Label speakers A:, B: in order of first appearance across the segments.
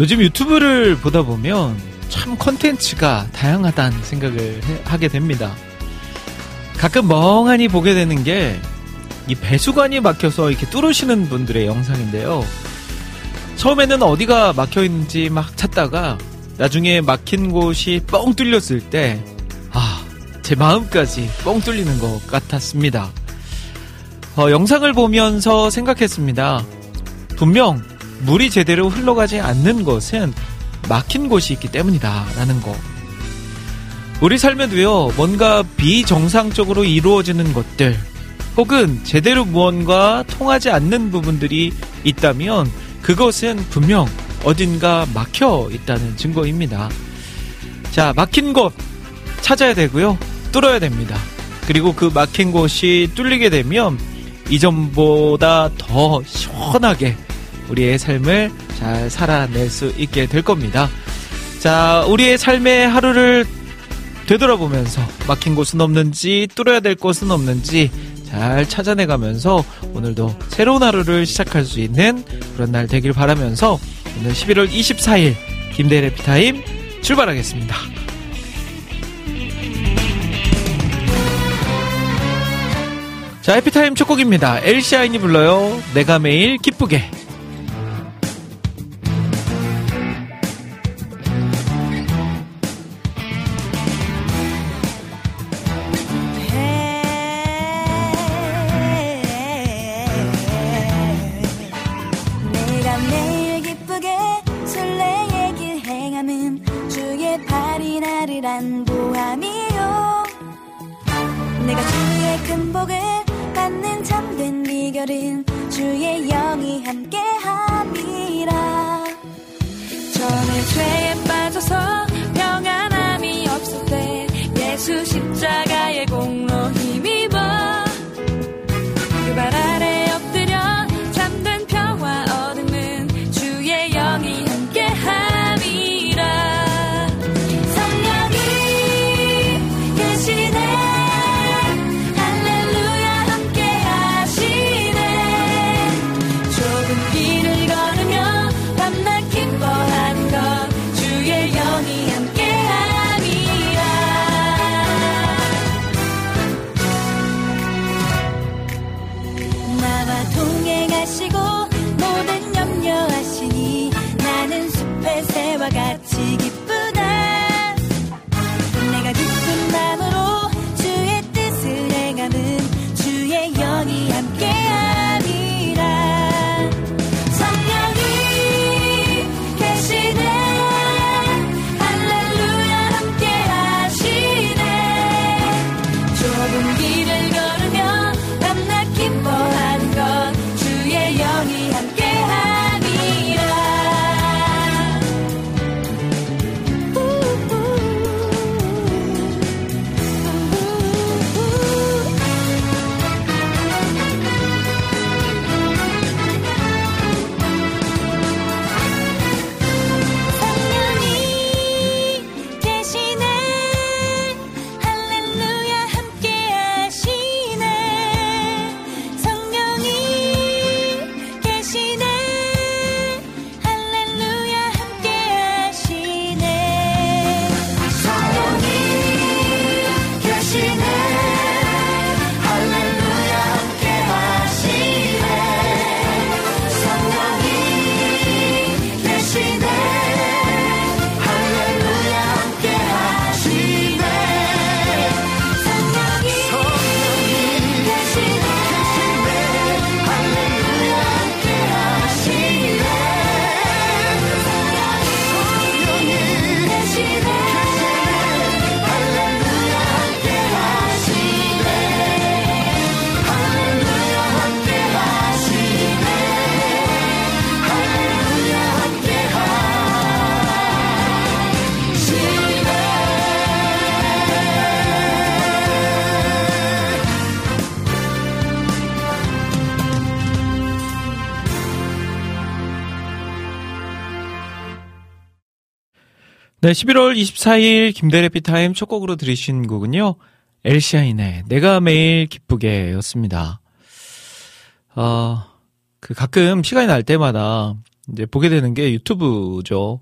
A: 요즘 유튜브를 보다 보면 참 컨텐츠가 다양하다는 생각을 해- 하게 됩니다. 가끔 멍하니 보게 되는 게 이 배수관이 막혀서 이렇게 뚫으시는 분들의 영상인데요. 처음에는 어디가 막혀 있는지 막 찾다가 나중에 막힌 곳이 뻥 뚫렸을 때, 아, 제 마음까지 뻥 뚫리는 것 같았습니다. 어, 영상을 보면서 생각했습니다. 분명 물이 제대로 흘러가지 않는 것은 막힌 곳이 있기 때문이다. 라는 거. 우리 삶에도요, 뭔가 비정상적으로 이루어지는 것들, 혹은 제대로 무언가 통하지 않는 부분들이 있다면, 그것은 분명 어딘가 막혀 있다는 증거입니다. 자, 막힌 곳 찾아야 되고요. 뚫어야 됩니다. 그리고 그 막힌 곳이 뚫리게 되면 이전보다 더 시원하게 우리의 삶을 잘 살아낼 수 있게 될 겁니다. 자, 우리의 삶의 하루를 되돌아보면서 막힌 곳은 없는지 뚫어야 될 곳은 없는지 잘 찾아내가면서 오늘도 새로운 하루를 시작할 수 있는 그런 날 되길 바라면서 오늘 11월 24일 김대래 피타임 출발하겠습니다. 자, 해피타임 첫 곡입니다. 엘시아인이 불러요. 내가 매일 기쁘게.
B: 하시고
A: 네, 11월 24일 김대일의 해피타임 첫 곡으로 들으신 곡은요. 엘시아인의 내가 매일 기쁘게 였습니다. 어, 그 가끔 시간이 날 때마다 이제 보게 되는 게 유튜브죠.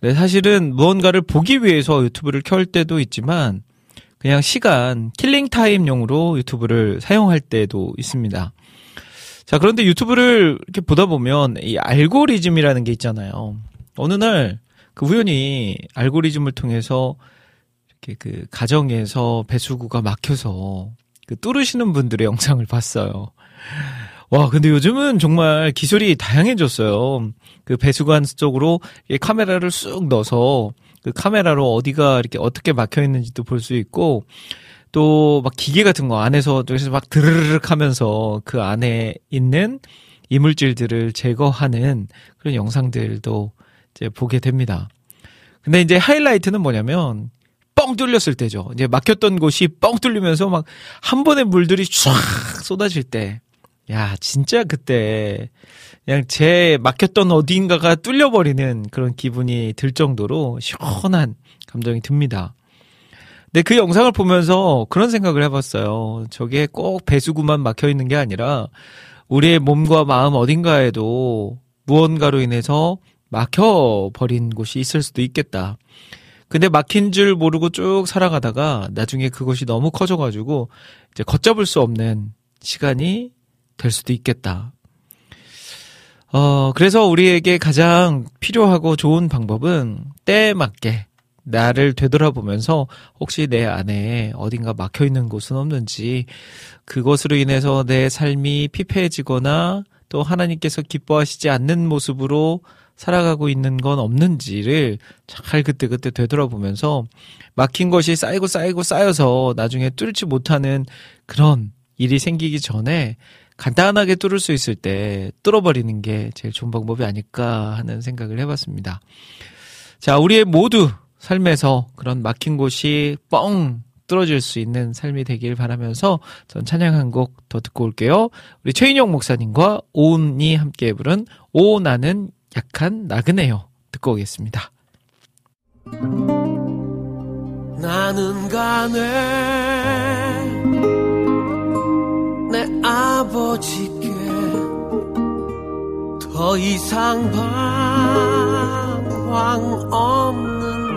A: 근데 사실은 무언가를 보기 위해서 유튜브를 켤 때도 있지만 그냥 시간, killing time용으로 유튜브를 사용할 때도 있습니다. 자, 그런데 유튜브를 이렇게 보다 보면 이 알고리즘이라는 게 있잖아요. 어느 날 그 우연히 알고리즘을 통해서 이렇게 그 가정에서 배수구가 막혀서 그 뚫으시는 분들의 영상을 봤어요. 와, 근데 요즘은 정말 기술이 다양해졌어요. 그 배수관 쪽으로 카메라를 쑥 넣어서 그 카메라로 어디가 이렇게 어떻게 막혀 있는지도 볼 수 있고 또 막 기계 같은 거 안에서 그래서 막 드르륵 하면서 그 안에 있는 이물질들을 제거하는 그런 영상들도 이제 보게 됩니다. 근데 이제 하이라이트는 뭐냐면 뻥 뚫렸을 때죠. 이제 막혔던 곳이 뻥 뚫리면서 막 한 번에 물들이 쫙 쏟아질 때. 야, 진짜 그때 그냥 제 막혔던 어딘가가 뚫려버리는 그런 기분이 들 정도로 시원한 감정이 듭니다. 근데 그 영상을 보면서 그런 생각을 해봤어요. 저게 꼭 배수구만 막혀 있는 게 아니라 우리의 몸과 마음 어딘가에도 무언가로 인해서 막혀버린 곳이 있을 수도 있겠다. 근데 막힌 줄 모르고 쭉 살아가다가 나중에 그것이 너무 커져가지고 이제 걷잡을 수 없는 시간이 될 수도 있겠다. 어, 그래서 우리에게 가장 필요하고 좋은 방법은 때에 맞게 나를 되돌아보면서 혹시 내 안에 어딘가 막혀 있는 곳은 없는지 그것으로 인해서 내 삶이 피폐해지거나 또 하나님께서 기뻐하시지 않는 모습으로 살아가고 있는 건 없는지를 잘 그때그때 되돌아보면서 막힌 것이 쌓이고 쌓이고 쌓여서 나중에 뚫지 못하는 그런 일이 생기기 전에 간단하게 뚫을 수 있을 때 뚫어버리는 게 제일 좋은 방법이 아닐까 하는 생각을 해봤습니다. 자, 우리의 모두 삶에서 그런 막힌 곳이 뻥 뚫어질 수 있는 삶이 되길 바라면서 전 찬양 한 곡 더 듣고 올게요. 우리 최인영 목사님과 오은이 함께 부른 오 나는 약한 나그네요. 듣고 오겠습니다.
C: 나는 가네 내 아버지께 더 이상 방황 없는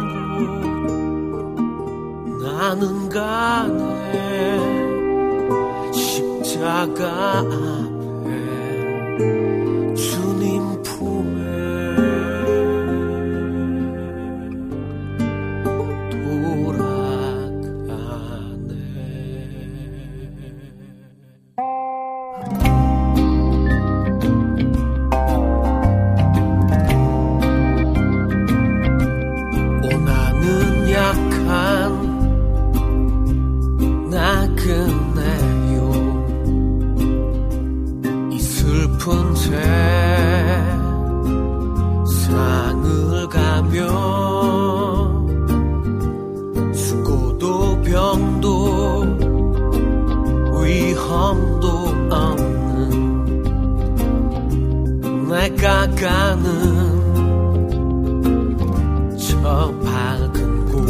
C: 곳 나는 가네 십자가 앞에 주님 세상을 가며 수고도 병도 위험도 없는 내가 가는 저 밝은 곳.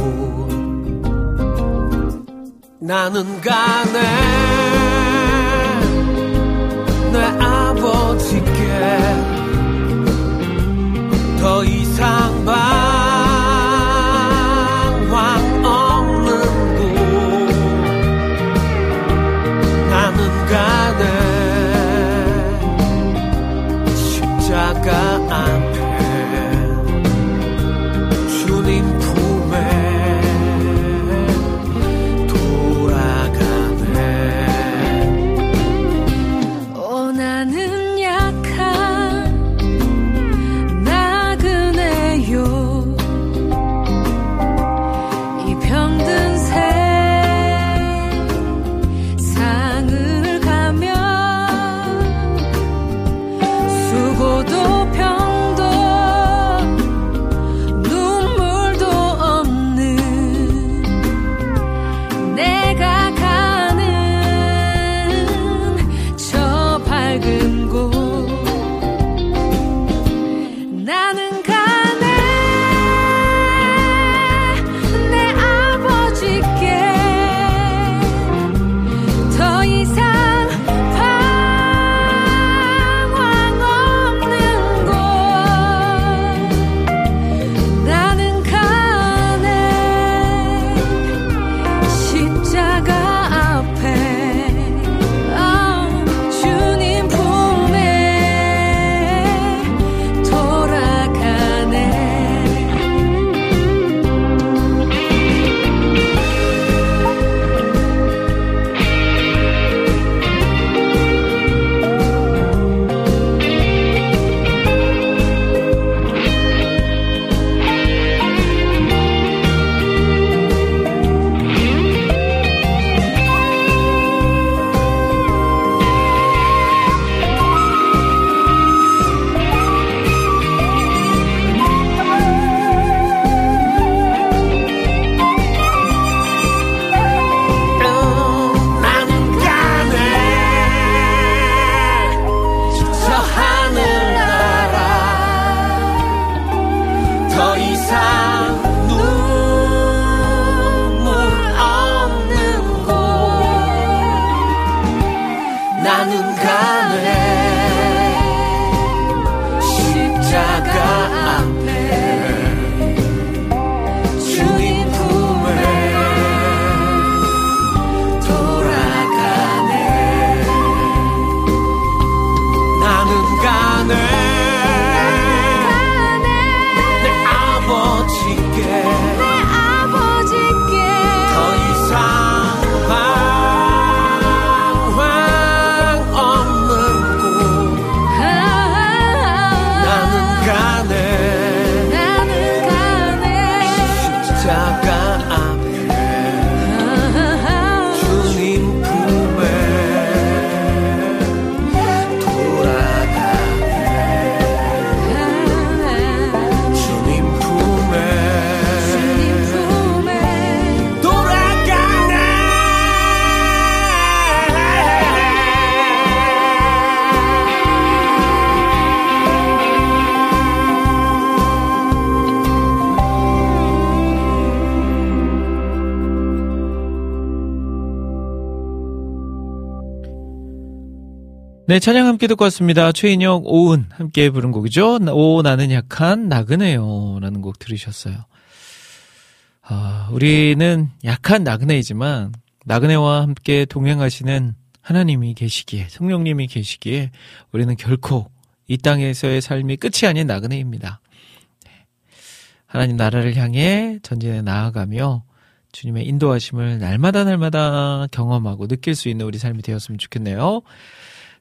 C: 나는 가네. 내 네,
A: 찬양 함께 듣고 왔습니다. 최인혁, 오은 함께 부른 곡이죠. 오, 나는 약한 나그네요. 라는 곡 들으셨어요. 아, 우리는 약한 나그네이지만, 나그네와 함께 동행하시는 하나님이 계시기에, 성령님이 계시기에, 우리는 결코 이 땅에서의 삶이 끝이 아닌 나그네입니다. 네. 하나님 나라를 향해 전진해 나아가며, 주님의 인도하심을 날마다 날마다 경험하고 느낄 수 있는 우리 삶이 되었으면 좋겠네요.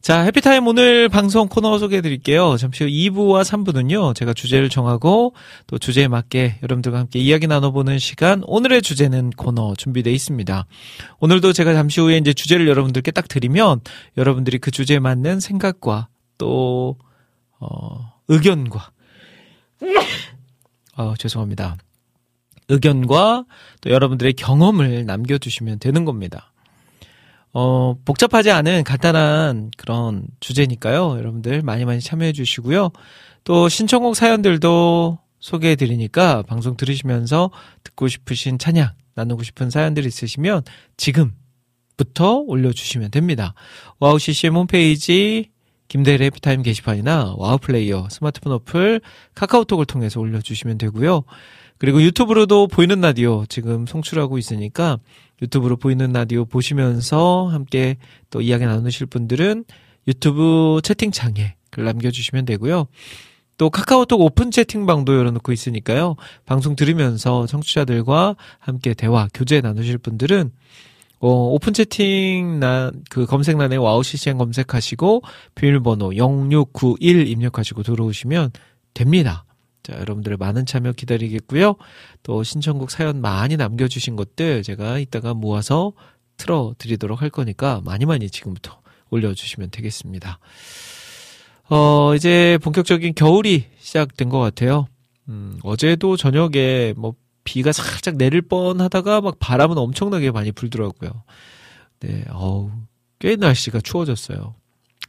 A: 자, 해피타임 오늘 방송 코너 소개해 드릴게요. 잠시 후 2부와 3부는요, 제가 주제를 정하고 또 주제에 맞게 여러분들과 함께 이야기 나눠보는 시간, 오늘의 주제는 코너 준비되어 있습니다. 오늘도 제가 잠시 후에 이제 주제를 여러분들께 딱 드리면 여러분들이 그 주제에 맞는 생각과 또, 어, 의견과, 어, 죄송합니다. 의견과 또 여러분들의 경험을 남겨주시면 되는 겁니다. 어, 복잡하지 않은 간단한 그런 주제니까요. 여러분들 많이 많이 참여해 주시고요. 또 신청곡 사연들도 소개해 드리니까 방송 들으시면서 듣고 싶으신 찬양, 나누고 싶은 사연들 있으시면 지금부터 올려주시면 됩니다. 와우 CCM 홈페이지 김대일의 해피타임 게시판이나 와우 플레이어 스마트폰 어플 카카오톡을 통해서 올려주시면 되고요. 그리고 유튜브로도 보이는 라디오 지금 송출하고 있으니까 유튜브로 보이는 라디오 보시면서 함께 또 이야기 나누실 분들은 유튜브 채팅창에 글 남겨주시면 되고요. 또 카카오톡 오픈 채팅방도 열어놓고 있으니까요. 방송 들으면서 청취자들과 함께 대화, 교제 나누실 분들은 어, 오픈 채팅 나그 검색란에 와우 CCM 검색하시고 비밀번호 0691 입력하시고 들어오시면 됩니다. 자, 여러분들의 많은 참여 기다리겠고요. 또 신청곡 사연 많이 남겨주신 것들 제가 이따가 모아서 틀어드리도록 할 거니까 많이 많이 지금부터 올려주시면 되겠습니다. 어, 이제 본격적인 겨울이 시작된 것 같아요. 음, 어제도 저녁에 뭐 비가 살짝 내릴 뻔 하다가 막 바람은 엄청나게 많이 불더라고요. 네, 어우, 꽤 날씨가 추워졌어요.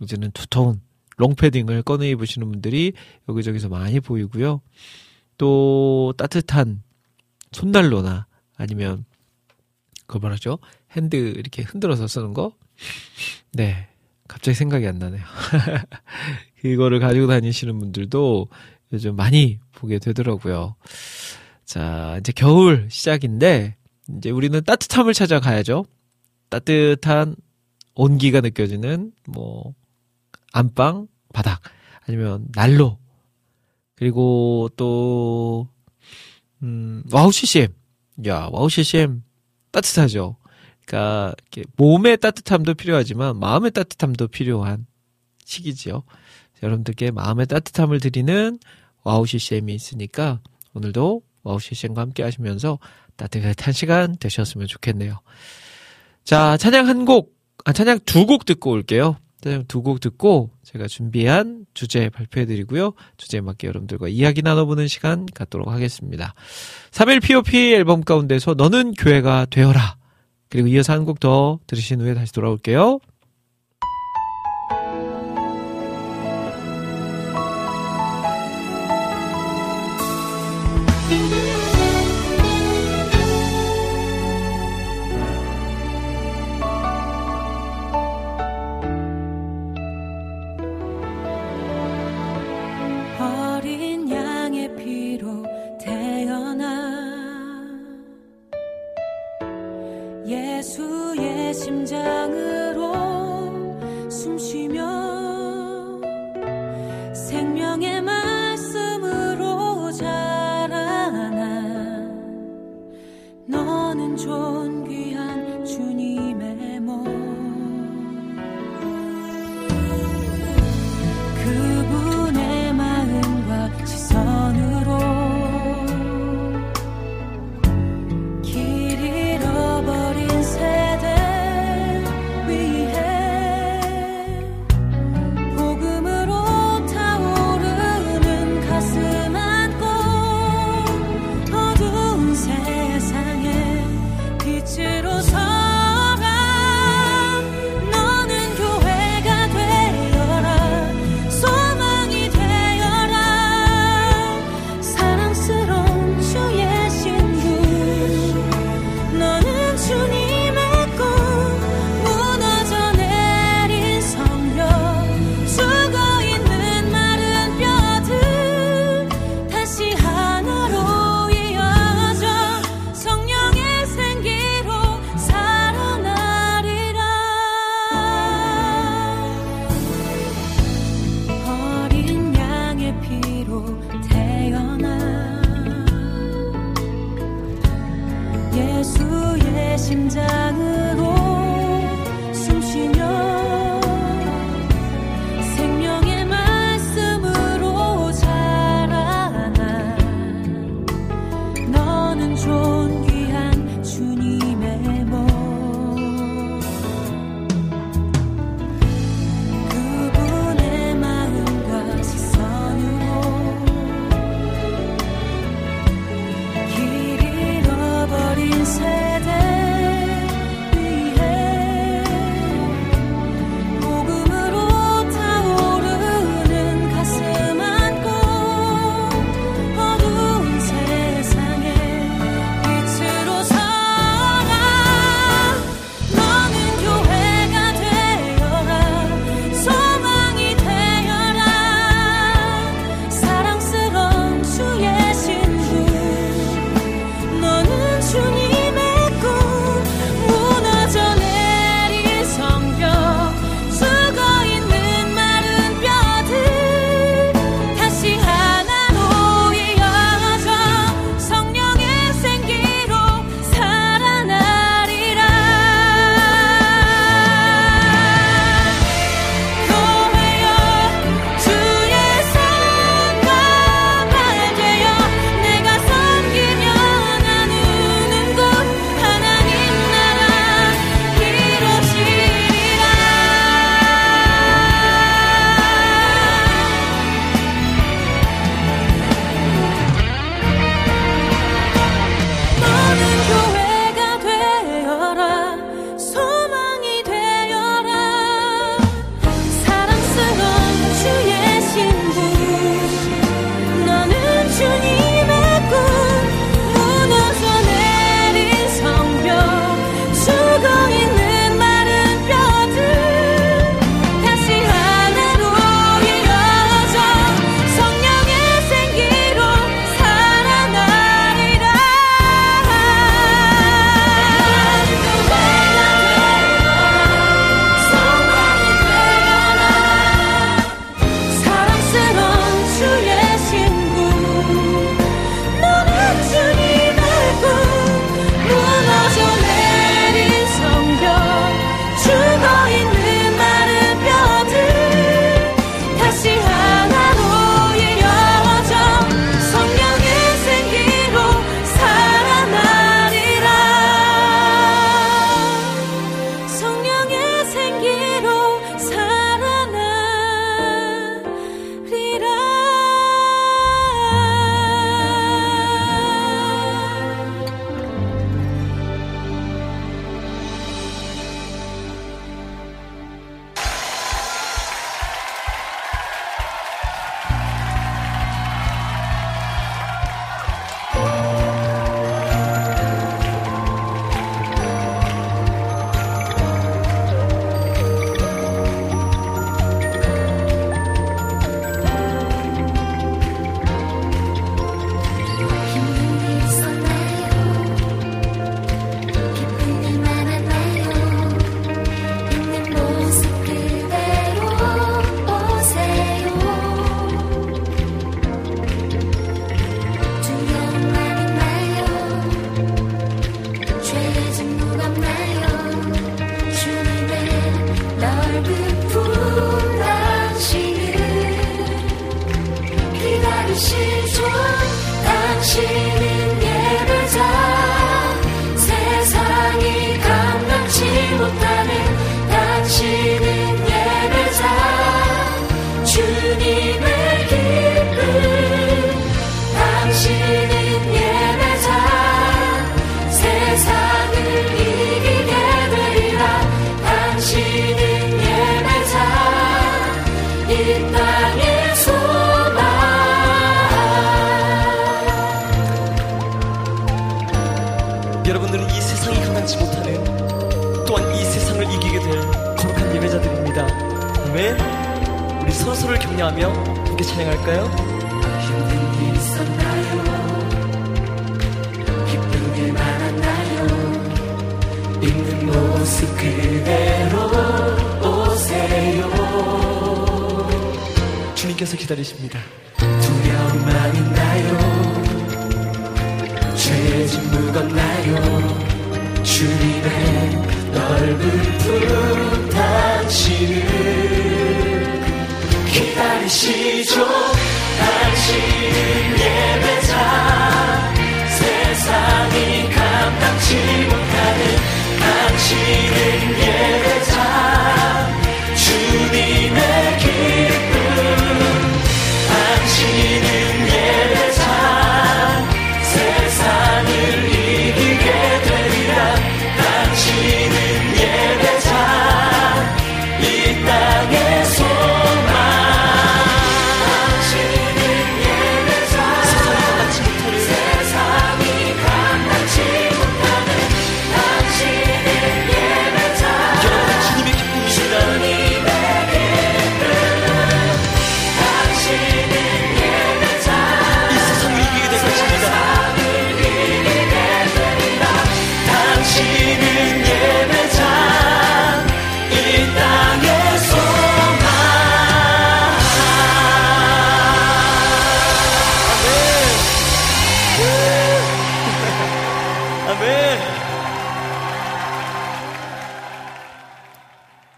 A: 이제는 두터운 롱패딩을 꺼내 입으시는 분들이 여기저기서 많이 보이고요. 또 따뜻한 손난로나 아니면 그거 말하죠? 핸드 이렇게 흔들어서 쓰는 거? 네. 갑자기 생각이 안 나네요. 그거를 가지고 다니시는 분들도 요즘 많이 보게 되더라고요. 자, 이제 겨울 시작인데, 이제 우리는 따뜻함을 찾아가야죠. 따뜻한 온기가 느껴지는, 뭐, 안방, 바닥, 아니면 난로, 그리고 또, 음, 와우 CCM. 야, 와우 CCM 따뜻하죠. 그러니까 몸의 따뜻함도 필요하지만 마음의 따뜻함도 필요한 시기지요. 여러분들께 마음의 따뜻함을 드리는 와우 CCM이 있으니까 오늘도 와우 CCM과 함께 하시면서 따뜻한 시간 되셨으면 좋겠네요. 자, 찬양 한 곡, 아, 찬양 두 곡 듣고 올게요. 두 곡 듣고 제가 준비한 주제 발표해 드리고요. 주제에 맞게 여러분들과 이야기 나눠보는 시간 갖도록 하겠습니다. 3일 POP 앨범 가운데서 너는 교회가 되어라. 그리고 이어서 한 곡 더 들으신 후에 다시 돌아올게요.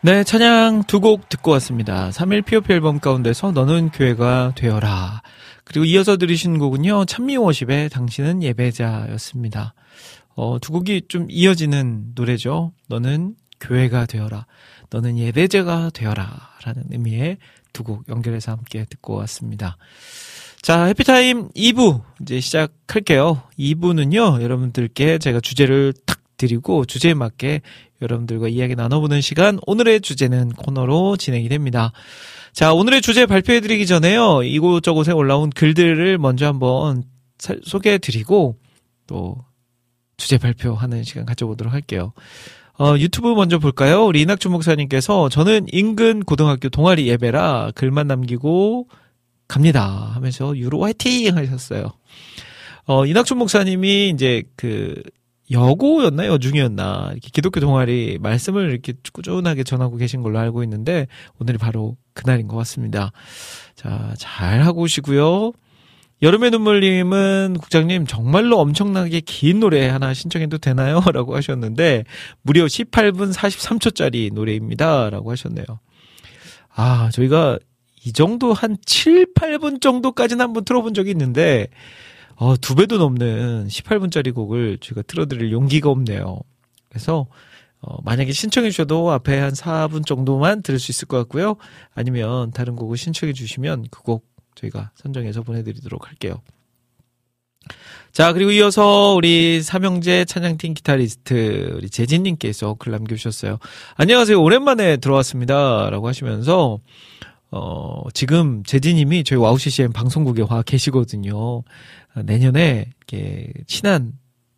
A: 네, 찬양 두 곡 듣고 왔습니다. 3일 POP 앨범 가운데서 너는 교회가 되어라. 그리고 이어서 들으신 곡은요, 찬미워십의 당신은 예배자였습니다. 어, 두 곡이 좀 이어지는 노래죠. 너는 교회가 되어라. 너는 예배자가 되어라. 라는 의미의 두 곡 연결해서 함께 듣고 왔습니다. 자, 해피타임 2부 이제 시작할게요. 2부는요, 여러분들께 제가 주제를 탁 드리고 주제에 맞게 여러분들과 이야기 나눠보는 시간, 오늘의 주제는 코너로 진행이 됩니다. 자, 오늘의 주제 발표해드리기 전에요, 이곳저곳에 올라온 글들을 먼저 한번 살- 소개해드리고, 또 주제 발표하는 시간 가져보도록 할게요. 어, 유튜브 먼저 볼까요? 우리 이낙준 목사님께서 저는 인근 고등학교 동아리 예배라 글만 남기고 갑니다 하면서 유로 화이팅 하셨어요. 어, 이낙준 목사님이 이제 그 여고였나 여중이었나 이렇게 기독교 동아리 말씀을 이렇게 꾸준하게 전하고 계신 걸로 알고 있는데 오늘이 바로 그날인 것 같습니다. 자, 잘 하고 오시고요. 여름의 눈물님은 국장님 정말로 엄청나게 긴 노래 하나 신청해도 되나요? 라고 하셨는데 무려 18분 43초짜리 노래입니다. 라고 하셨네요. 아, 저희가 이 정도 한 7, 8분 정도까지는 한번 틀어본 적이 있는데 어, 두 배도 넘는 18분짜리 곡을 저희가 틀어드릴 용기가 없네요. 그래서 어, 만약에 신청해 주셔도 앞에 한 4분 정도만 들을 수 있을 것 같고요. 아니면 다른 곡을 신청해 주시면 그 곡 저희가 선정해서 보내드리도록 할게요. 자, 그리고 이어서 우리 삼형제 찬양팀 기타리스트 우리 재진님께서 글 남겨주셨어요. 안녕하세요. 오랜만에 들어왔습니다. 라고 하시면서 어, 지금 재진님이 저희 와우 CCM 방송국에 와 계시거든요. 어, 내년에 이렇게 친한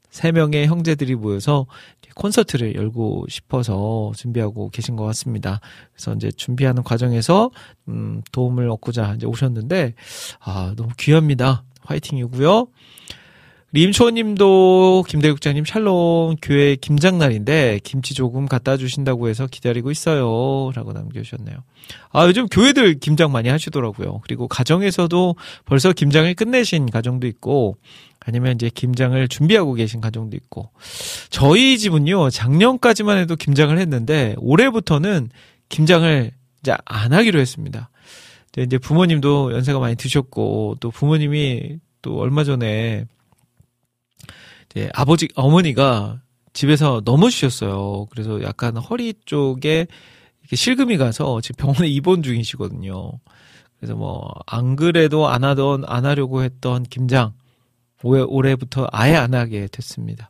A: 세 명의 형제들이 모여서 콘서트를 열고 싶어서 준비하고 계신 것 같습니다. 그래서 이제 준비하는 과정에서 음, 도움을 얻고자 이제 오셨는데 아 너무 귀합니다. 화이팅이고요. 임초원님도 김대일 국장님 샬롬 교회 김장날인데 김치 조금 갖다 주신다고 해서 기다리고 있어요라고 남겨주셨네요. 아 요즘 교회들 김장 많이 하시더라고요. 그리고 가정에서도 벌써 김장을 끝내신 가정도 있고 아니면 이제 김장을 준비하고 계신 가정도 있고 저희 집은요 작년까지만 해도 김장을 했는데 올해부터는 김장을 이제 안 하기로 했습니다. 이제 부모님도 연세가 많이 드셨고 또 부모님이 또 얼마 전에 이제 아버지 어머니가 집에서 넘어지셨어요. 그래서 약간 허리 쪽에 이렇게 실금이 가서 지금 병원에 입원 중이시거든요. 그래서 뭐 안 그래도 안 하던 안 하려고 했던 김장 올해, 올해부터 아예 안 하게 됐습니다.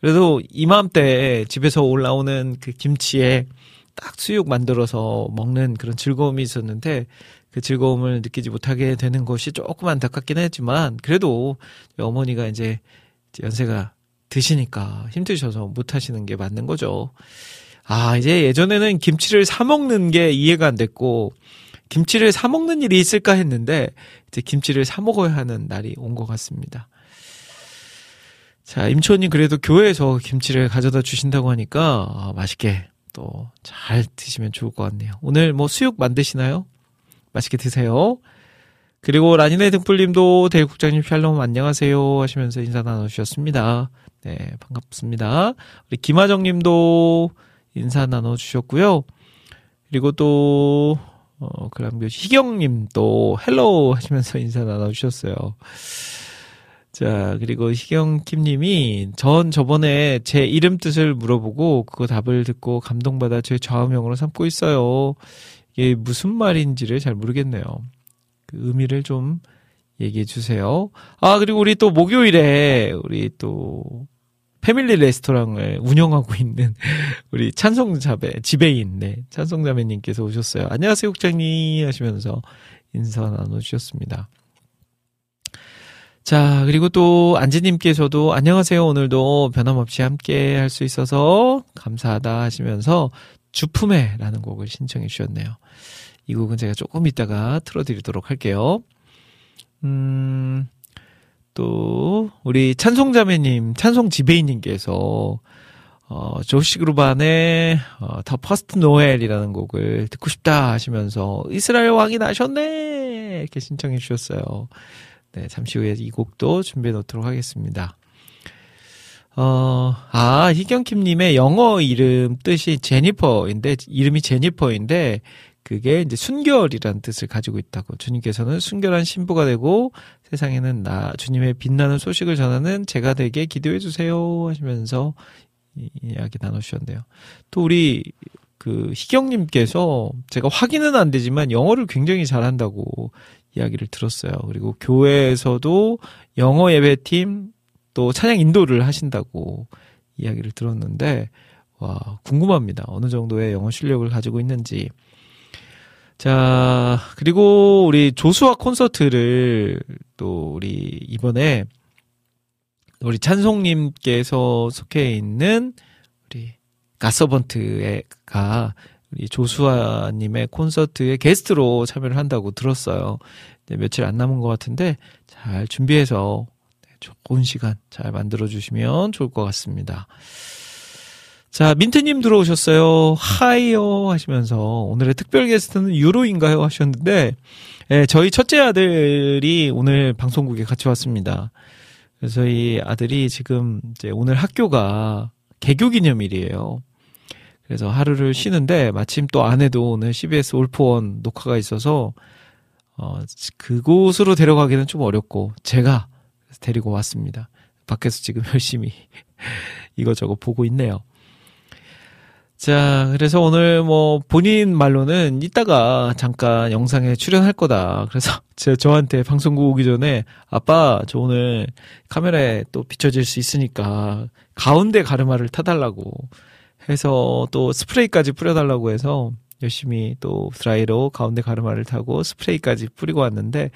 A: 그래도 이맘때 집에서 올라오는 그 김치에 딱 수육 만들어서 먹는 그런 즐거움이 있었는데 그 즐거움을 느끼지 못하게 되는 것이 조금 안타깝긴 했지만 그래도 어머니가 이제 연세가 드시니까 힘드셔서 못 하시는 게 맞는 거죠. 아, 이제 예전에는 김치를 사 먹는 게 이해가 안 됐고 김치를 사 먹는 일이 있을까 했는데 이제 김치를 사 먹어야 하는 날이 온 것 같습니다. 자, 임초님 그래도 교회에서 김치를 가져다 주신다고 하니까 아, 맛있게 또 잘 드시면 좋을 것 같네요. 오늘 뭐 수육 만드시나요? 맛있게 드세요. 그리고 라니네 등불님도 대국장님 샬롬 안녕하세요 하시면서 인사 나눠주셨습니다. 네, 반갑습니다. 우리 김하정님도 인사 나눠주셨고요. 그리고 또 어, 그럼 희경님도 hello 하시면서 인사 나눠주셨어요. 자, 그리고 희경킴님이 전 저번에 제 이름 뜻을 물어보고 그거 답을 듣고 감동받아 제 좌우명으로 삼고 있어요. 이게 무슨 말인지를 잘 모르겠네요. 그 의미를 좀 얘기해 주세요. 아, 그리고 우리 또 목요일에 우리 또 패밀리 레스토랑을 운영하고 있는 우리 찬송자배, 지배인, 네, 찬송자매님께서 오셨어요. 안녕하세요, 국장님 하시면서 인사 나눠주셨습니다. 자, 그리고 또 안지님께서도 안녕하세요. 오늘도 변함없이 함께 할 수 있어서 감사하다 하시면서 주품에라는 곡을 신청해 주셨네요. 이 곡은 제가 조금 이따가 틀어드리도록 할게요. 음, 또, 우리 찬송자매님, 찬송 지배인님께서, 어, 조시 그로반의, 어, The First Noel이라는 곡을 듣고 싶다 하시면서, 이스라엘 왕이 나셨네! 이렇게 신청해 주셨어요. 네, 잠시 후에 이 곡도 준비해 놓도록 하겠습니다. 어, 아, 희경킴님의 영어 이름 뜻이 제니퍼인데, 이름이 제니퍼인데, 그게 이제 순결이라는 뜻을 가지고 있다고. 주님께서는 순결한 신부가 되고 세상에는 나, 주님의 빛나는 소식을 전하는 제가 되게 기도해 주세요 하시면서 이야기 나누셨네요. 또 우리 그 희경님께서 제가 확인은 안 되지만 영어를 굉장히 잘한다고 이야기를 들었어요. 그리고 교회에서도 영어 예배팀 또 찬양 인도를 하신다고 이야기를 들었는데 와 궁금합니다. 어느 정도의 영어 실력을 가지고 있는지. 자 그리고 우리 조수아 콘서트를 또 우리 이번에 우리 찬송님께서 속해 있는 우리 가서번트가 우리 조수아님의 콘서트에 게스트로 참여를 한다고 들었어요. 네, 며칠 안 남은 것 같은데 잘 준비해서 네, 좋은 시간 잘 만들어 주시면 좋을 것 같습니다. 자, 민트님 들어오셨어요. 하이요 하시면서 오늘의 특별 게스트는 유로인가요 하셨는데 예, 저희 첫째 아들이 오늘 방송국에 같이 왔습니다. 그래서 이 아들이 지금 이제 오늘 학교가 개교 기념일이에요. 그래서 하루를 쉬는데 마침 또 아내도 오늘 CBS 올포원 녹화가 있어서 어 그곳으로 데려가기는 좀 어렵고 제가 데리고 왔습니다. 밖에서 지금 열심히 이것저것 보고 있네요. 자, 그래서 오늘 뭐 본인 말로는 이따가 잠깐 영상에 출연할 거다. 그래서 제 저한테 방송국 오기 전에 아빠 저 오늘 카메라에 또 비춰질 수 있으니까 가운데 가르마를 타달라고 해서 또 스프레이까지 뿌려달라고 해서 열심히 또 드라이로 가운데 가르마를 타고 스프레이까지 뿌리고 왔는데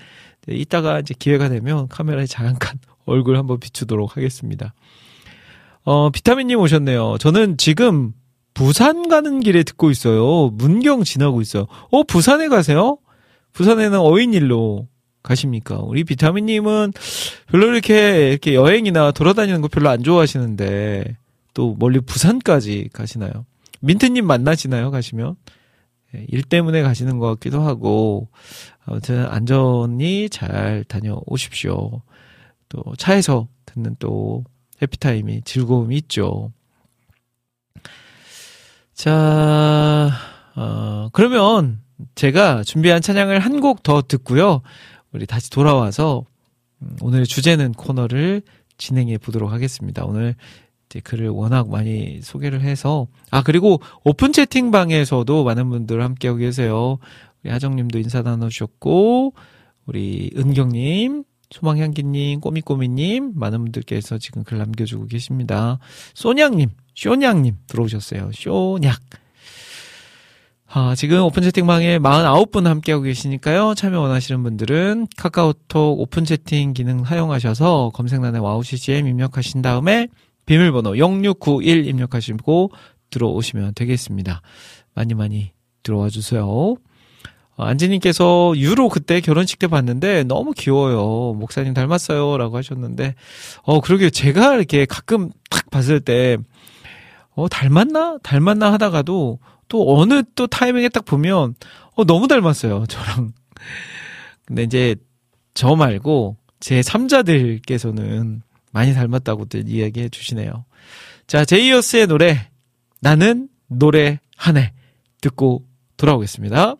A: 이따가 이제 기회가 되면 카메라에 잠깐 얼굴 한번 비추도록 하겠습니다. 어, 비타민님 오셨네요. 저는 지금 부산 가는 길에 듣고 있어요. 문경 지나고 있어요. 어, 부산에 가세요? 부산에는 어인일로 가십니까? 우리 비타민님은 별로 이렇게, 이렇게 여행이나 돌아다니는 거 별로 안 좋아하시는데, 또 멀리 부산까지 가시나요? 민트님 만나시나요? 가시면? 예, 일 때문에 가시는 것 같기도 하고, 아무튼 안전히 잘 다녀오십시오. 또 차에서 듣는 또 해피타임이 즐거움이 있죠. 자, 어, 그러면,
D: 제가 준비한 찬양을 한 곡 더 듣고요. 우리 다시 돌아와서 음, 오늘 주제는 코너를 진행해 보도록 하겠습니다. 오늘 이제 글을 워낙 많이 소개를 해서 아 그리고 오픈 채팅방에서도 많은 분들 함께하고 계세요. 우리 하정님도 인사 나눠주셨고 우리 은경님, 소망향기님, 꼬미꼬미님 많은 분들께서 지금 글 남겨주고 계십니다. 소냥님, 쇼냥님 들어오셨어요. 쇼냥. 아, 지금 오픈 채팅방에 49분 함께하고 계시니까요. 참여 원하시는 분들은 카카오톡 오픈 채팅 기능 사용하셔서 검색란에 와우 CCM 입력하신 다음에 비밀번호 0691 입력하시고 들어오시면 되겠습니다. 많이 많이 들어와 주세요. 어, 안지님께서 유로 그때 결혼식 때 봤는데 너무 귀여워요. 목사님 닮았어요. 라고 하셨는데, 어, 그러게 제가 이렇게 가끔 딱 봤을 때, 어, 닮았나? 닮았나 하다가도 또 어느 또 타이밍에 딱 보면, 어, 너무 닮았어요. 저랑. 근데 이제 저 말고 제 3자들께서는 많이 닮았다고들 이야기해 주시네요. 자, 제이어스의 노래, 나는 노래 하네. 듣고 돌아오겠습니다.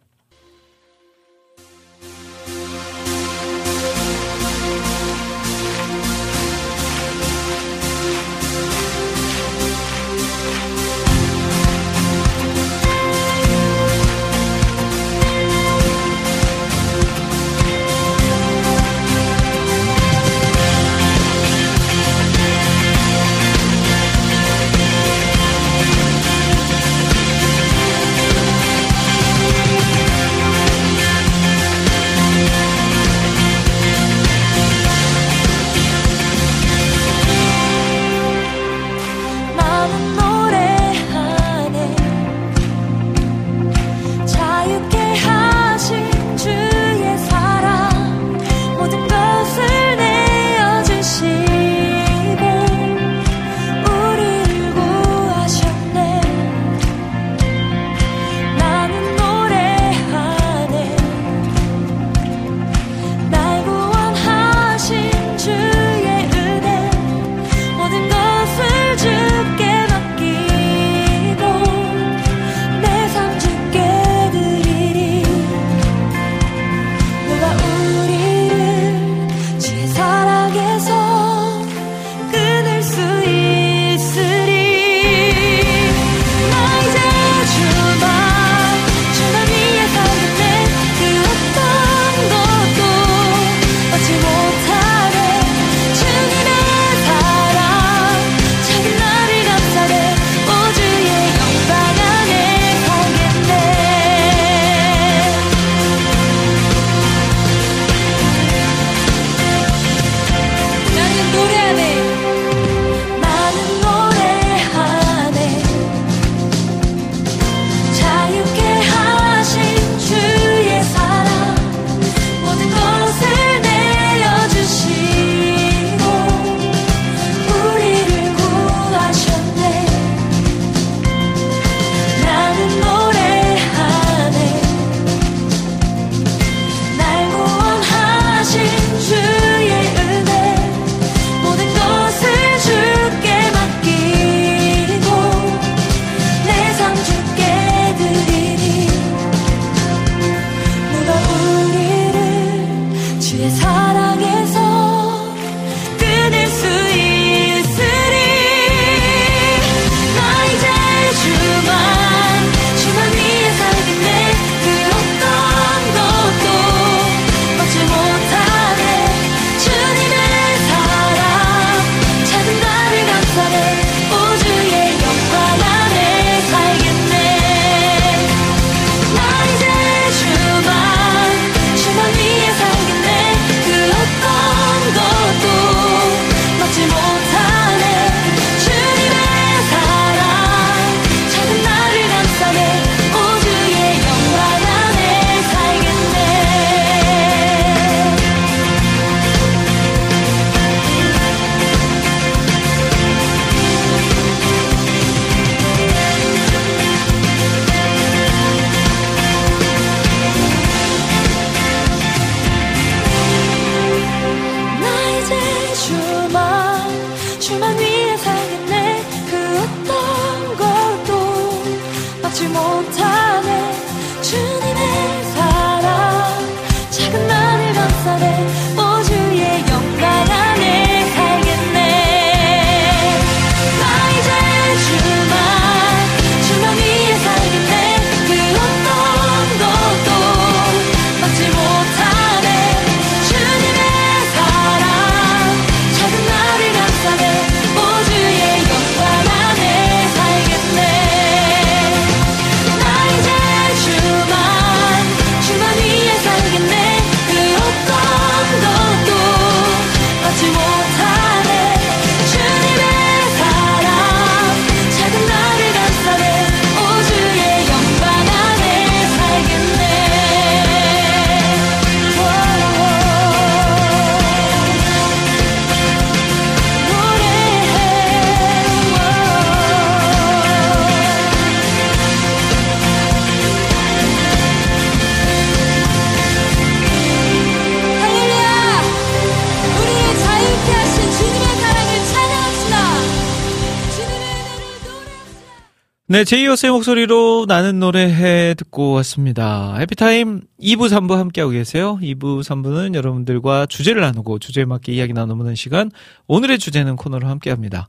E: 네,
A: 제이어스의 목소리로 나는 노래해 듣고 왔습니다. 해피타임 2부, 3부 함께하고 계세요. 2부, 3부는 여러분들과 주제를 나누고 주제에 맞게 이야기 나누는 시간. 오늘의 주제는 코너로 함께합니다.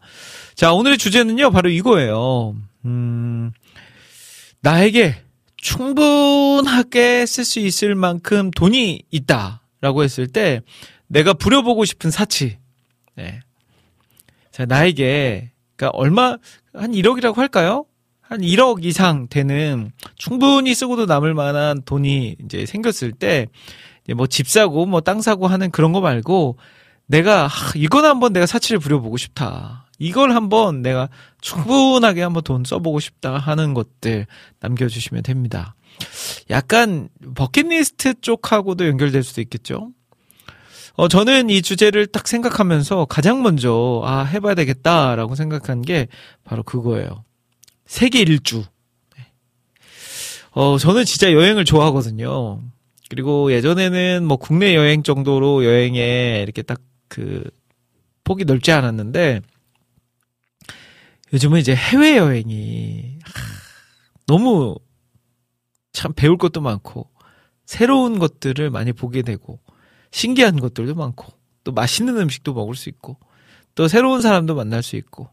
A: 자, 오늘의 주제는요, 바로 이거예요. 음, 나에게 충분하게 쓸 수 있을 만큼 돈이 있다 라고 했을 때 내가 부려보고 싶은 사치. 네. 자, 나에게 그러니까 얼마 한 1억이라고 할까요? 한 1억 이상 되는 충분히 쓰고도 남을 만한 돈이 이제 생겼을 때 뭐 집 사고 뭐 땅 사고 하는 그런 거 말고 내가 하, 이건 한번 내가 사치를 부려보고 싶다. 이걸 한번 내가 충분하게 한번 돈 써보고 싶다 하는 것들 남겨주시면 됩니다. 약간 버킷리스트 쪽하고도 연결될 수도 있겠죠. 어, 저는 이 주제를 딱 생각하면서 가장 먼저, 아, 해봐야 되겠다라고 생각한 게 바로 그거예요. 세계 일주. 네. 어, 저는 진짜 여행을 좋아하거든요. 그리고 예전에는 뭐 국내 여행 정도로 여행에 이렇게 딱 그 폭이 넓지 않았는데 요즘은 이제 해외 여행이 너무 참 배울 것도 많고 새로운 것들을 많이 보게 되고 신기한 것들도 많고 또 맛있는 음식도 먹을 수 있고 또 새로운 사람도 만날 수 있고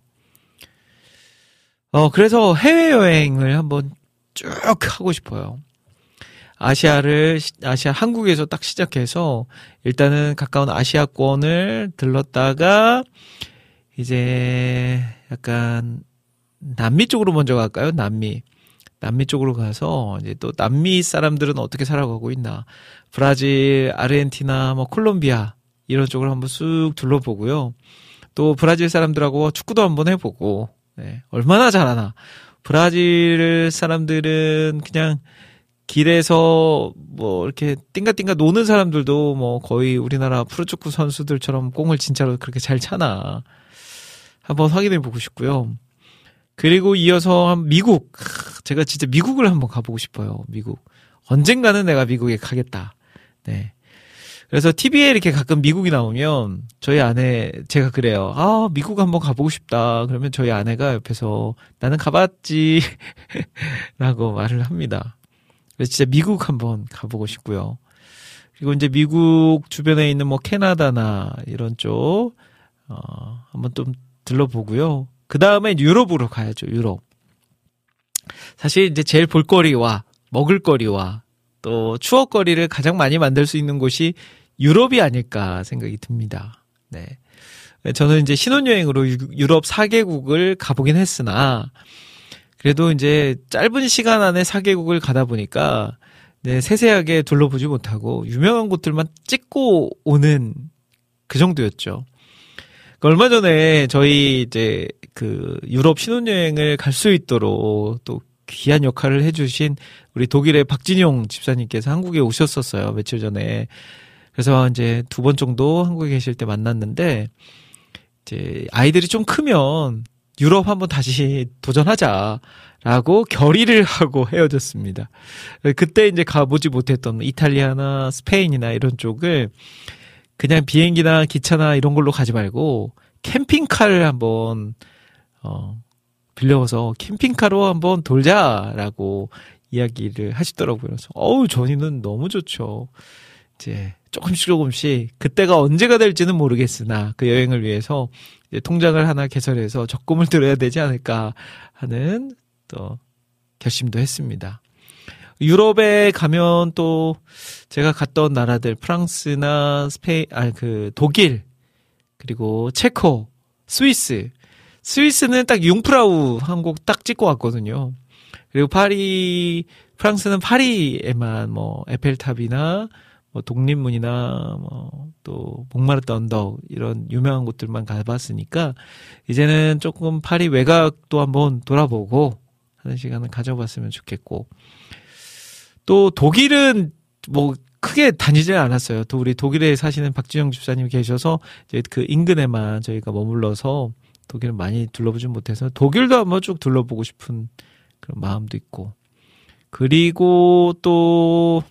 A: 어, 그래서 해외여행을 한번 쭉 하고 싶어요. 아시아를, 아시아, 한국에서 딱 시작해서 일단은 가까운 아시아권을 들렀다가 이제 약간 남미 쪽으로 먼저 갈까요? 남미. 남미 쪽으로 가서 이제 또 남미 사람들은 어떻게 살아가고 있나. 브라질, 아르헨티나, 뭐 콜롬비아 이런 쪽을 한번 쑥 둘러보고요. 또 브라질 사람들하고 축구도 한번 해보고 네, 얼마나 잘하나. 브라질 사람들은 그냥 길에서 뭐 이렇게 띵가띵가 노는 사람들도 뭐 거의 우리나라 프로축구 선수들처럼 공을 진짜로 그렇게 잘 차나. 한번 확인해 보고 싶고요. 그리고 이어서 미국. 제가 진짜 미국을 한번 가보고 싶어요. 미국. 언젠가는 내가 미국에 가겠다. 네. 그래서 TV에 이렇게 가끔 미국이 나오면 저희 아내 제가 그래요. 아 미국 한번 가보고 싶다. 그러면 저희 아내가 옆에서 나는 가봤지 라고 말을 합니다. 그래서 진짜 미국 한번 가보고 싶고요. 그리고 이제 미국 주변에 있는 뭐 캐나다나 이런 쪽 어, 한번 좀 들러보고요. 그 다음에 유럽으로 가야죠. 유럽. 사실 이제 제일 볼거리와 먹을거리와 또 추억거리를 가장 많이 만들 수 있는 곳이 유럽이 아닐까 생각이 듭니다. 네. 저는 이제 신혼여행으로 유럽 4개국을 가보긴 했으나, 그래도 이제 짧은 시간 안에 4개국을 가다 보니까, 네, 세세하게 둘러보지 못하고, 유명한 곳들만 찍고 오는 그 정도였죠. 그 얼마 전에 저희 이제 그 유럽 신혼여행을 갈 수 있도록 또 귀한 역할을 해주신 우리 독일의 박진용 집사님께서 한국에 오셨었어요. 며칠 전에. 그래서 이제 두 번 정도 한국에 계실 때 만났는데 이제 아이들이 좀 크면 유럽 한번 다시 도전하자라고 결의를 하고 헤어졌습니다. 그때 이제 가보지 못했던 이탈리아나 스페인이나 이런 쪽을 그냥 비행기나 기차나 이런 걸로 가지 말고 캠핑카를 한번 어 빌려서 캠핑카로 한번 돌자라고 이야기를 하시더라고요. 그래서 어우 전이는 너무 좋죠. 이제 조금씩 조금씩 그때가 언제가 될지는 모르겠으나 그 여행을 위해서 통장을 하나 개설해서 적금을 들어야 되지 않을까 하는 또 결심도 했습니다. 유럽에 가면 또 제가 갔던 나라들 프랑스나 스페인 아그 독일 그리고 체코 스위스 스위스는 딱 융프라우 한 곡 딱 찍고 왔거든요. 그리고 파리 프랑스는 파리에만 뭐 에펠탑이나 뭐 독립문이나 뭐 또 목마르트 언덕 이런 유명한 곳들만 가봤으니까 이제는 조금 파리 외곽도 한번 돌아보고 하는 시간을 가져봤으면 좋겠고 또 독일은 뭐 크게 다니질 않았어요. 또 우리 독일에 사시는 박진영 집사님이 계셔서 이제 그 인근에만 저희가 머물러서 독일을 많이 둘러보진 못해서 독일도 한번 쭉 둘러보고 싶은 그런 마음도 있고 그리고 또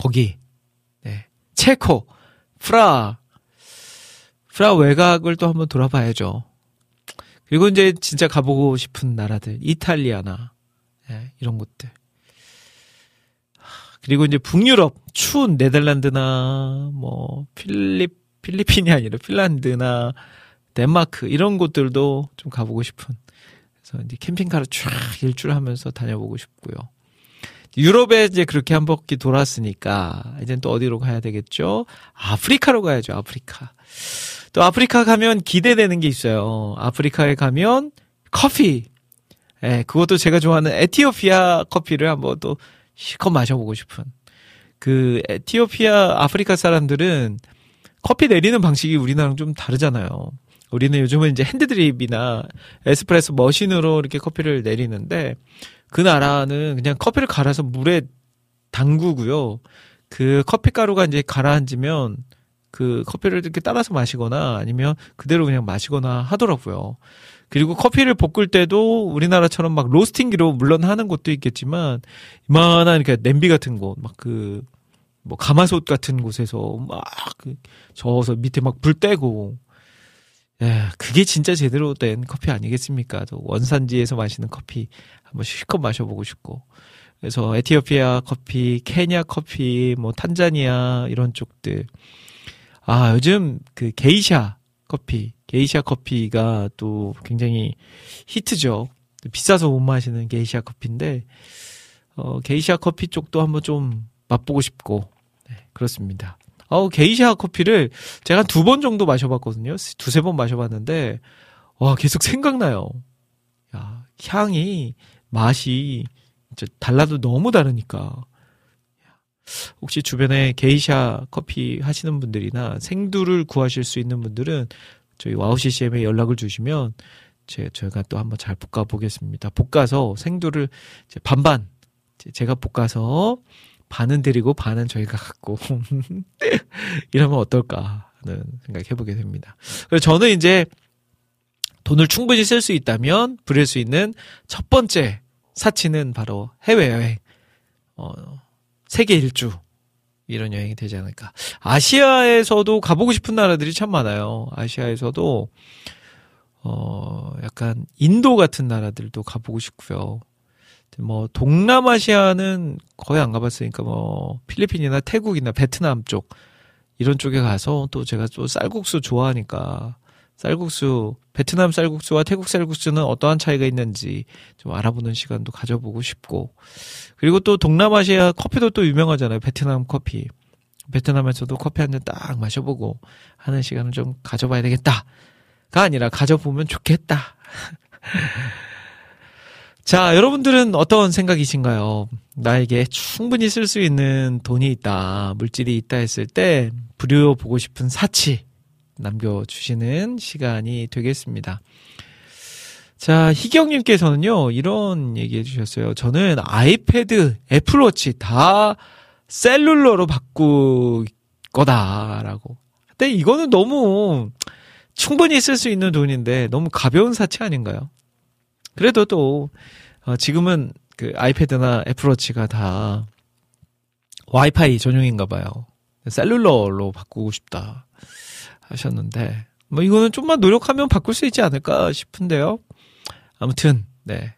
A: 거기 네. 체코 프라 프라 외곽을 또 한번 돌아봐야죠. 그리고 이제 진짜 가보고 싶은 나라들, 이탈리아나, 예, 이런 곳들. 그리고 이제 북유럽, 추운 네덜란드나, 뭐, 필립, 필리핀이 아니라 핀란드나, 덴마크, 이런 곳들도 좀 가보고 싶은. 그래서 이제 캠핑카를 쫙 일주일 하면서 다녀보고 싶고요. 유럽에 이제 그렇게 한 바퀴 돌았으니까, 이젠 또 어디로 가야 되겠죠? 아프리카로 가야죠, 아프리카. 또 아프리카 가면 기대되는 게 있어요. 아프리카에 가면 커피. 예, 그것도 제가 좋아하는 에티오피아 커피를 한번 또 실컷 마셔보고 싶은. 그 에티오피아 아프리카 사람들은 커피 내리는 방식이 우리나라랑 좀 다르잖아요. 우리는 요즘은 이제 핸드드립이나 에스프레소 머신으로 이렇게 커피를 내리는데 그 나라는 그냥 커피를 갈아서 물에 담그고요. 그 커피 가루가 이제 가라앉으면 그 커피를 이렇게 따라서 마시거나 아니면 그대로 그냥 마시거나 하더라고요. 그리고 커피를 볶을 때도 우리나라처럼 막 로스팅기로 물론 하는 곳도 있겠지만 이만한 이렇게 냄비 같은 곳, 막 그 뭐 가마솥 같은 곳에서 막 그 저어서 밑에 막 불 떼고 예, 그게 진짜 제대로 된 커피 아니겠습니까? 또 원산지에서 마시는 커피 한번 실컷 마셔보고 싶고. 그래서 에티오피아 커피, 케냐 커피, 뭐 탄자니아 이런 쪽들. 아, 요즘 그 게이샤 커피, 게이샤 커피가 또 굉장히 히트죠. 비싸서 못 마시는 게이샤 커피인데, 어, 게이샤 커피 쪽도 한번 좀 맛보고 싶고, 네, 그렇습니다. 어, 게이샤 커피를 제가 두 번 정도 마셔봤거든요. 두세 번 마셔봤는데, 와, 계속 생각나요. 야, 향이, 맛이, 진짜 달라도 너무 다르니까. 혹시 주변에 게이샤 커피 하시는 분들이나 생두를 구하실 수 있는 분들은 저희 와우 CCM에 연락을 주시면 제, 저희가 또 한번 잘 볶아 보겠습니다. 볶아서 생두를 반반 제가 볶아서 반은 드리고 반은 저희가 갖고 이러면 어떨까 하는 생각 해보게 됩니다. 그래서 저는 이제 돈을 충분히 쓸 수 있다면 부릴 수 있는 첫 번째 사치는 바로 해외여행. 어, 세계 일주. 이런 여행이 되지 않을까. 아시아에서도 가보고 싶은 나라들이 참 많아요. 아시아에서도, 어, 약간 인도 같은 나라들도 가보고 싶고요. 뭐, 동남아시아는 거의 안 가봤으니까 뭐, 필리핀이나 태국이나 베트남 쪽, 이런 쪽에 가서 또 제가 또 쌀국수 좋아하니까, 쌀국수, 베트남 쌀국수와 태국 쌀국수는 어떠한 차이가 있는지 좀 알아보는 시간도 가져보고 싶고. 그리고 또 동남아시아 커피도 또 유명하잖아요. 베트남 커피. 베트남에서도 커피 한 잔 딱 마셔보고 하는 시간을 좀 가져봐야 되겠다. 가 아니라 가져보면 좋겠다. 자, 여러분들은 어떤 생각이신가요? 나에게 충분히 쓸 수 있는 돈이 있다, 물질이 있다 했을 때, 부려보고 싶은 사치. 남겨주시는 시간이 되겠습니다. 자, 희경님께서는요, 이런 얘기 해주셨어요. 저는 아이패드, 애플워치 다 셀룰러로 바꿀 거다라고. 근데 이거는 너무 충분히 쓸 수 있는 돈인데 너무 가벼운 사치 아닌가요? 그래도 또, 어, 지금은 그 아이패드나 애플워치가 다 와이파이 전용인가 봐요. 셀룰러로 바꾸고 싶다. 하셨는데 뭐 이거는 좀만 노력하면 바꿀 수 있지 않을까 싶은데요. 아무튼 네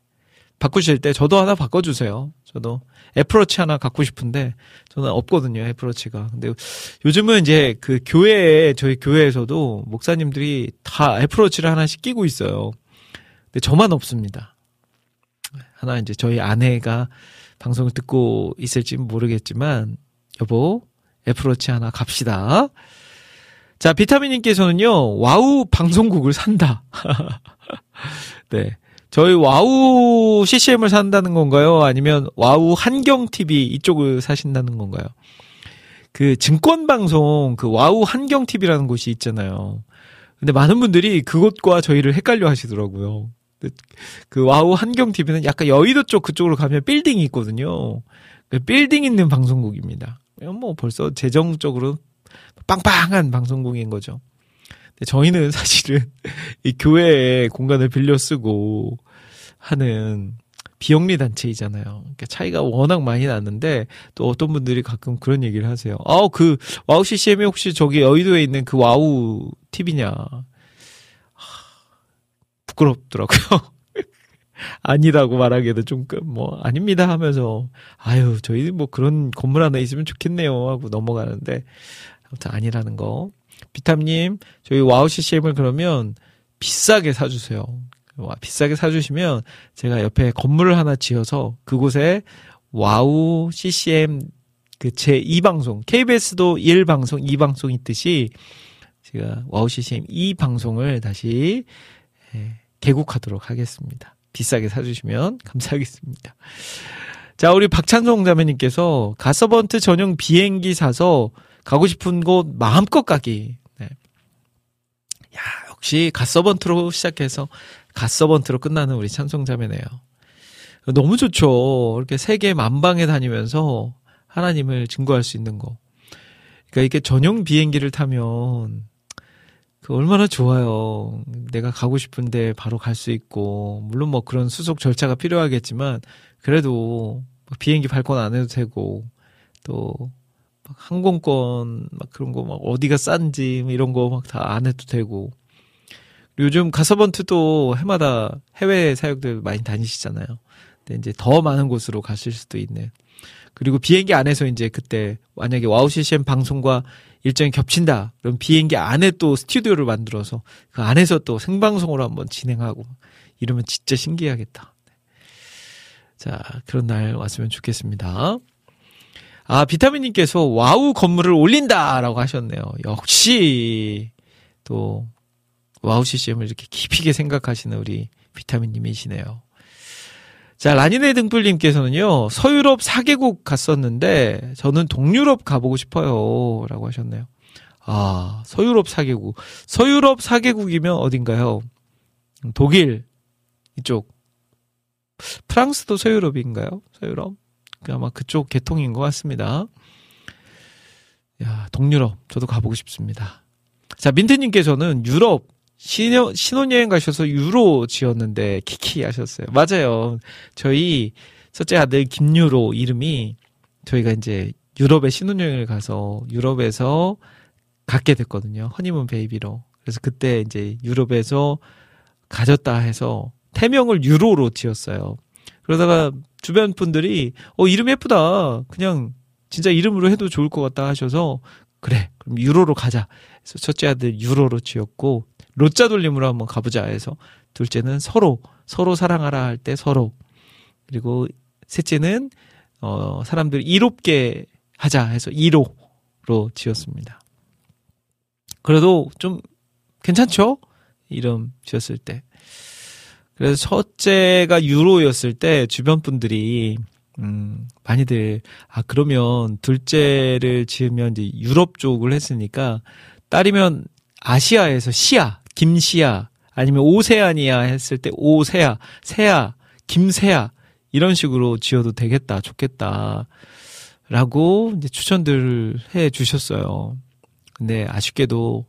A: 바꾸실 때 저도 하나 바꿔주세요. 저도 애플워치 하나 갖고 싶은데 저는 없거든요 애플워치가. 근데 요즘은 이제 그 교회에 저희 교회에서도 목사님들이 다 애플워치를 하나씩 끼고 있어요. 근데 저만 없습니다. 하나 이제 저희 아내가 방송을 듣고 있을지 모르겠지만 여보 애플워치 하나 갑시다. 자, 비타민님께서는요, 와우 방송국을 산다. 네. 저희 와우 CCM을 산다는 건가요? 아니면 와우 한경TV 이쪽을 사신다는 건가요? 그 증권 방송, 그 와우 한경TV라는 곳이 있잖아요. 근데 많은 분들이 그곳과 저희를 헷갈려 하시더라고요. 그 와우 한경TV는 약간 여의도 쪽 그쪽으로 가면 빌딩이 있거든요. 그 빌딩 있는 방송국입니다. 뭐 벌써 재정적으로 빵빵한 방송국인 거죠. 근데 저희는 사실은 이 교회에 공간을 빌려 쓰고 하는 비영리 단체이잖아요. 그러니까 차이가 워낙 많이 났는데 또 어떤 분들이 가끔 그런 얘기를 하세요. 아, 그 와우 CCM이 혹시 저기 여의도에 있는 그 와우 TV냐? 부끄럽더라고요. 아니라고 말하기에도 좀, 그, 뭐, 아닙니다 하면서, 아유, 저희 뭐 그런 건물 하나 있으면 좋겠네요 하고 넘어가는데, 아무튼 아니라는 거. 비타민님, 저희 와우 CCM을 그러면 비싸게 사주세요. 와, 비싸게 사주시면 제가 옆에 건물을 하나 지어서 그곳에 와우 CCM 그 제 2방송, KBS도 1방송, 2방송 있듯이 제가 와우 CCM 2방송을 다시 예, 개국하도록 하겠습니다. 비싸게 사주시면 감사하겠습니다. 자, 우리 박찬송 자매님께서 갓서번트 전용 비행기 사서 가고 싶은 곳 마음껏 가기. 네. 야, 역시 갓서번트로 시작해서 가서번트로 끝나는 우리 찬송 자매네요. 너무 좋죠. 이렇게 세계 만방에 다니면서 하나님을 증거할 수 있는 거. 그러니까 이게 전용 비행기를 타면 그 얼마나 좋아요. 내가 가고 싶은데 바로 갈 수 있고 물론 뭐 그런 수속 절차가 필요하겠지만 그래도 비행기 발권 안 해도 되고 또 항공권 막 그런 거 막 어디가 싼지 뭐 이런 거 막 다 안 해도 되고 요즘 갓서번트도 해마다 해외 사역들 많이 다니시잖아요. 근데 이제 더 많은 곳으로 가실 수도 있는. 그리고 비행기 안에서 이제 그때 만약에 와우 CCM 방송과 일정이 겹친다. 그럼 비행기 안에 또 스튜디오를 만들어서 그 안에서 또 생방송으로 한번 진행하고 이러면 진짜 신기하겠다. 자, 그런 날 왔으면 좋겠습니다. 아, 비타민님께서 와우 건물을 올린다 라고 하셨네요. 역시 또 와우 CCM을 이렇게 깊게 생각하시는 우리 비타민님이시네요. 자, 라니네 등불님께서는요, 서유럽 4개국 갔었는데, 저는 동유럽 가보고 싶어요. 라고 하셨네요. 아, 서유럽 4개국. 서유럽 4개국이면 어딘가요? 독일, 이쪽. 프랑스도 서유럽인가요? 서유럽? 아마 그쪽 계통인 것 같습니다. 야, 동유럽. 저도 가보고 싶습니다. 자, 민트님께서는 유럽, 신혼, 신혼여행 가셔서 유로 지었는데 키키 하셨어요. 맞아요. 저희 첫째 아들 김유로 이름이 저희가 이제 유럽에 신혼여행을 가서 유럽에서 갖게 됐거든요. 허니문 베이비로. 그래서 그때 이제 유럽에서 가졌다 해서 태명을 유로로 지었어요. 그러다가 주변 분들이 어 이름 예쁘다. 그냥 진짜 이름으로 해도 좋을 것 같다 하셔서 그래 그럼 유로로 가자. 그래서 첫째 아들 유로로 지었고 로자 돌림으로 한번 가보자 해서 둘째는 서로 서로 사랑하라 할 때 서로 그리고 셋째는 어 사람들 이롭게 하자 해서 이로로 지었습니다. 그래도 좀 괜찮죠? 이름 지었을 때. 그래서 첫째가 유로였을 때 주변 분들이 음, 많이들, 아, 그러면 둘째를 지으면 이제 유럽 쪽을 했으니까 딸이면 아시아에서 시아, 김시아, 아니면 오세아니아 했을 때 오세아, 세아, 김세아, 이런 식으로 지어도 되겠다, 좋겠다. 라고 이제 추천들 해 주셨어요. 근데 아쉽게도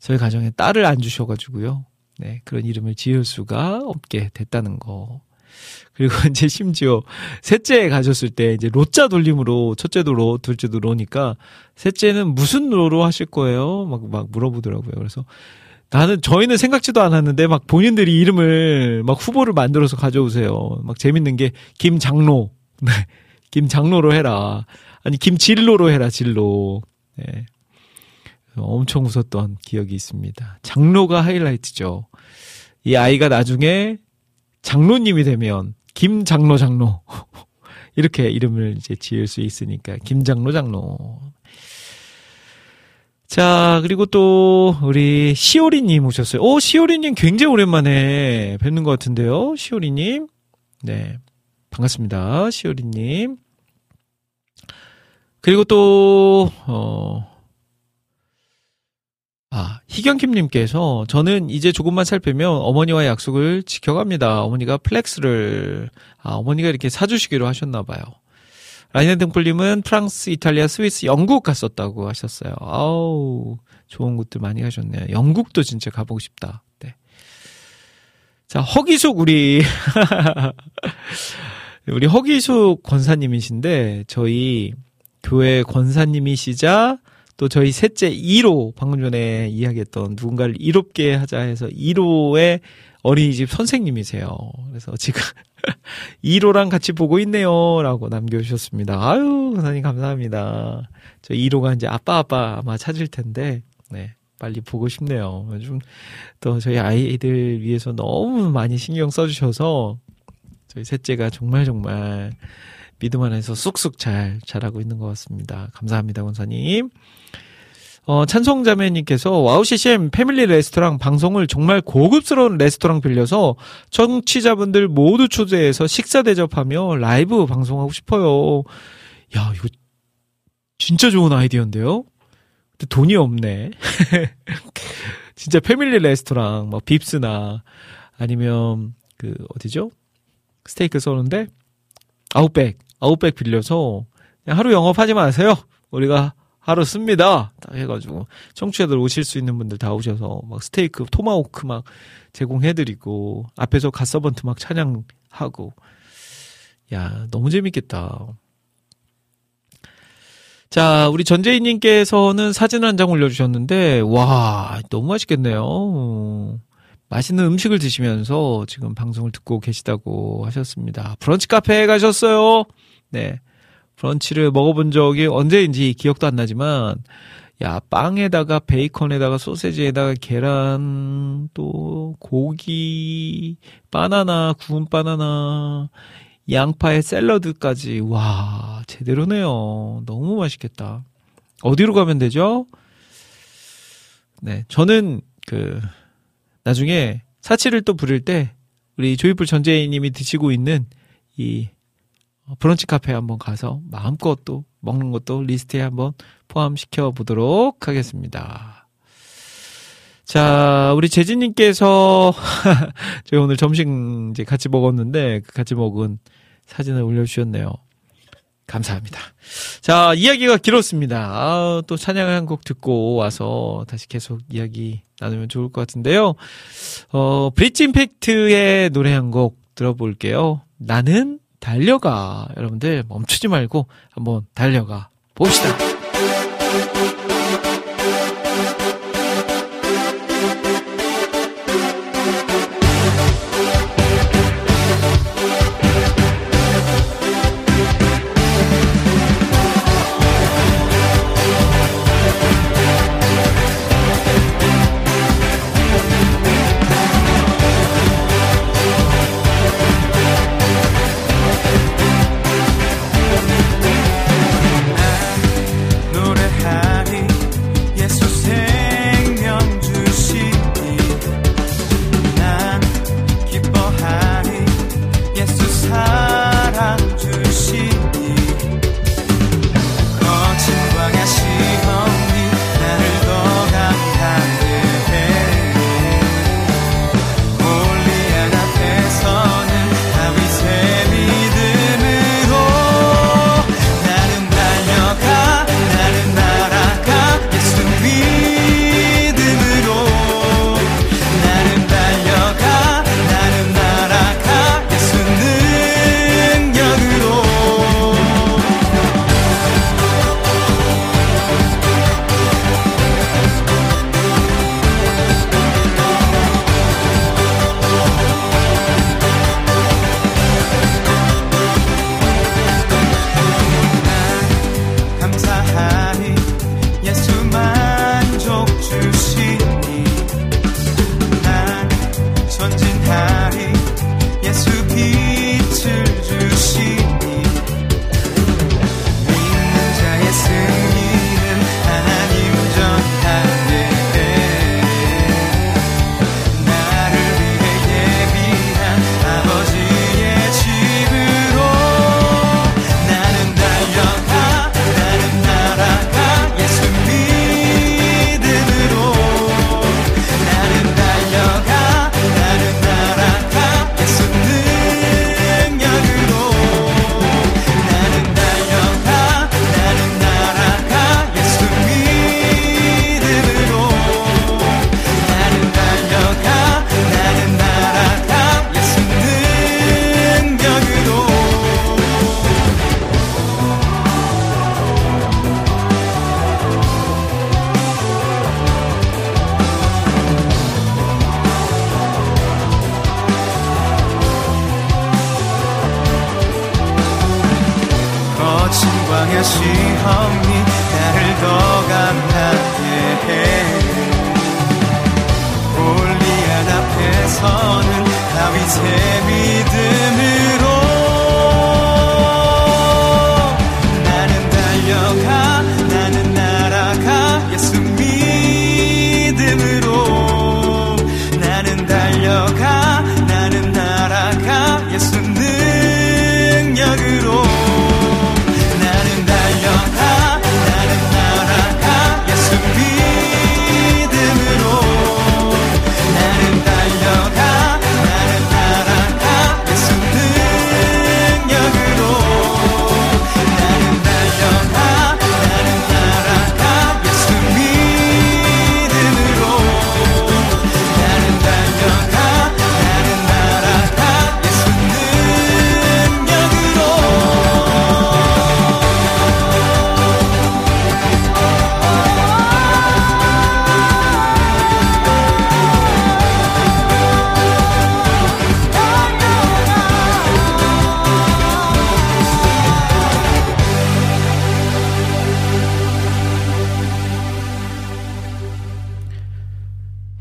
A: 저희 가정에 딸을 안 주셔가지고요. 네, 그런 이름을 지을 수가 없게 됐다는 거. 그리고 이제 심지어 셋째 가졌을 때 이제 로자 돌림으로 첫째도 로, 둘째도 로니까 셋째는 무슨 로로 하실 거예요? 막, 막 물어보더라고요. 그래서 나는 저희는 생각지도 않았는데 막 본인들이 이름을 막 후보를 만들어서 가져오세요. 막 재밌는 게 김장로. 네. 김장로로 해라. 아니 김진로로 해라. 진로. 네. 엄청 웃었던 기억이 있습니다. 장로가 하이라이트죠. 이 아이가 나중에 장로님이 되면 김장로 장로 이렇게 이름을 이제 지을 수 있으니까 김장로 장로. 자, 그리고 또, 우리, 시오리님 오셨어요. 오, 시오리님 굉장히 오랜만에 뵙는 것 같은데요. 시오리님. 네. 반갑습니다. 시오리님. 그리고 또, 어, 아, 희경킴님께서 저는 이제 조금만 살 빼면 어머니와 약속을 지켜갑니다. 어머니가 플렉스를, 아, 어머니가 이렇게 사주시기로 하셨나봐요. 라이네 등불님은 프랑스, 이탈리아, 스위스, 영국 갔었다고 하셨어요. 아우, 좋은 곳들 많이 가셨네요. 영국도 진짜 가보고 싶다. 네. 자, 허기숙, 우리, 우리 허기숙 권사님이신데, 저희 교회 권사님이시자, 또 저희 셋째 2로 방금 전에 이야기했던 누군가를 이롭게 하자 해서 2로의 어린이집 선생님이세요. 그래서 지금 2로랑 같이 보고 있네요. 라고 남겨주셨습니다. 아유, 선생님 감사합니다. 저 2로가 이제 아빠 아빠 아마 찾을 텐데, 네. 빨리 보고 싶네요. 요즘 또 저희 아이들 위해서 너무 많이 신경 써주셔서 저희 셋째가 정말 정말 믿음 안에서 쑥쑥 잘 자라고 있는 것 같습니다. 감사합니다, 권사님. 어, 찬송자매님께서 와우 CCM 패밀리 레스토랑 방송을 정말 고급스러운 레스토랑 빌려서 청취자분들 모두 초대해서 식사 대접하며 라이브 방송하고 싶어요. 야, 이거 진짜 좋은 아이디어인데요? 근데 돈이 없네. 진짜 패밀리 레스토랑, 뭐, 빕스나, 아니면, 그, 어디죠? 스테이크 쏘는데, 아웃백, 아웃백 빌려서, 그냥 하루 영업하지 마세요. 우리가 하루 씁니다. 딱 해가지고, 청취자들 오실 수 있는 분들 다 오셔서, 막 스테이크, 토마호크 막 제공해드리고, 앞에서 갓서번트 막 찬양하고, 야, 너무 재밌겠다. 자, 우리 전재희님께서는 사진 한 장 올려주셨는데, 와, 너무 맛있겠네요. 맛있는 음식을 드시면서 지금 방송을 듣고 계시다고 하셨습니다. 브런치 카페에 가셨어요. 네. 브런치를 먹어본 적이 언제인지 기억도 안 나지만, 야, 빵에다가 베이컨에다가 소세지에다가 계란, 또 고기, 바나나, 구운 바나나, 양파에 샐러드까지. 와, 제대로네요. 너무 맛있겠다. 어디로 가면 되죠? 네, 저는 그 나중에 사치를 또 부를 때 우리 조이풀 전재희님이 드시고 있는 이 브런치 카페 한번 가서 마음껏 또 먹는 것도 리스트에 한번 포함시켜 보도록 하겠습니다. 자, 우리 재진님께서 저희 오늘 점심 이제 같이 먹었는데 그 같이 먹은 사진을 올려주셨네요. 감사합니다. 자, 이야기가 길었습니다. 아, 또 찬양을 한 곡 듣고 와서 다시 계속 이야기 나누면 좋을 것 같은데요. 어, 브릿지 임팩트의 노래 한 곡 들어볼게요. 나는 달려가. 여러분들 멈추지 말고 한번 달려가 봅시다.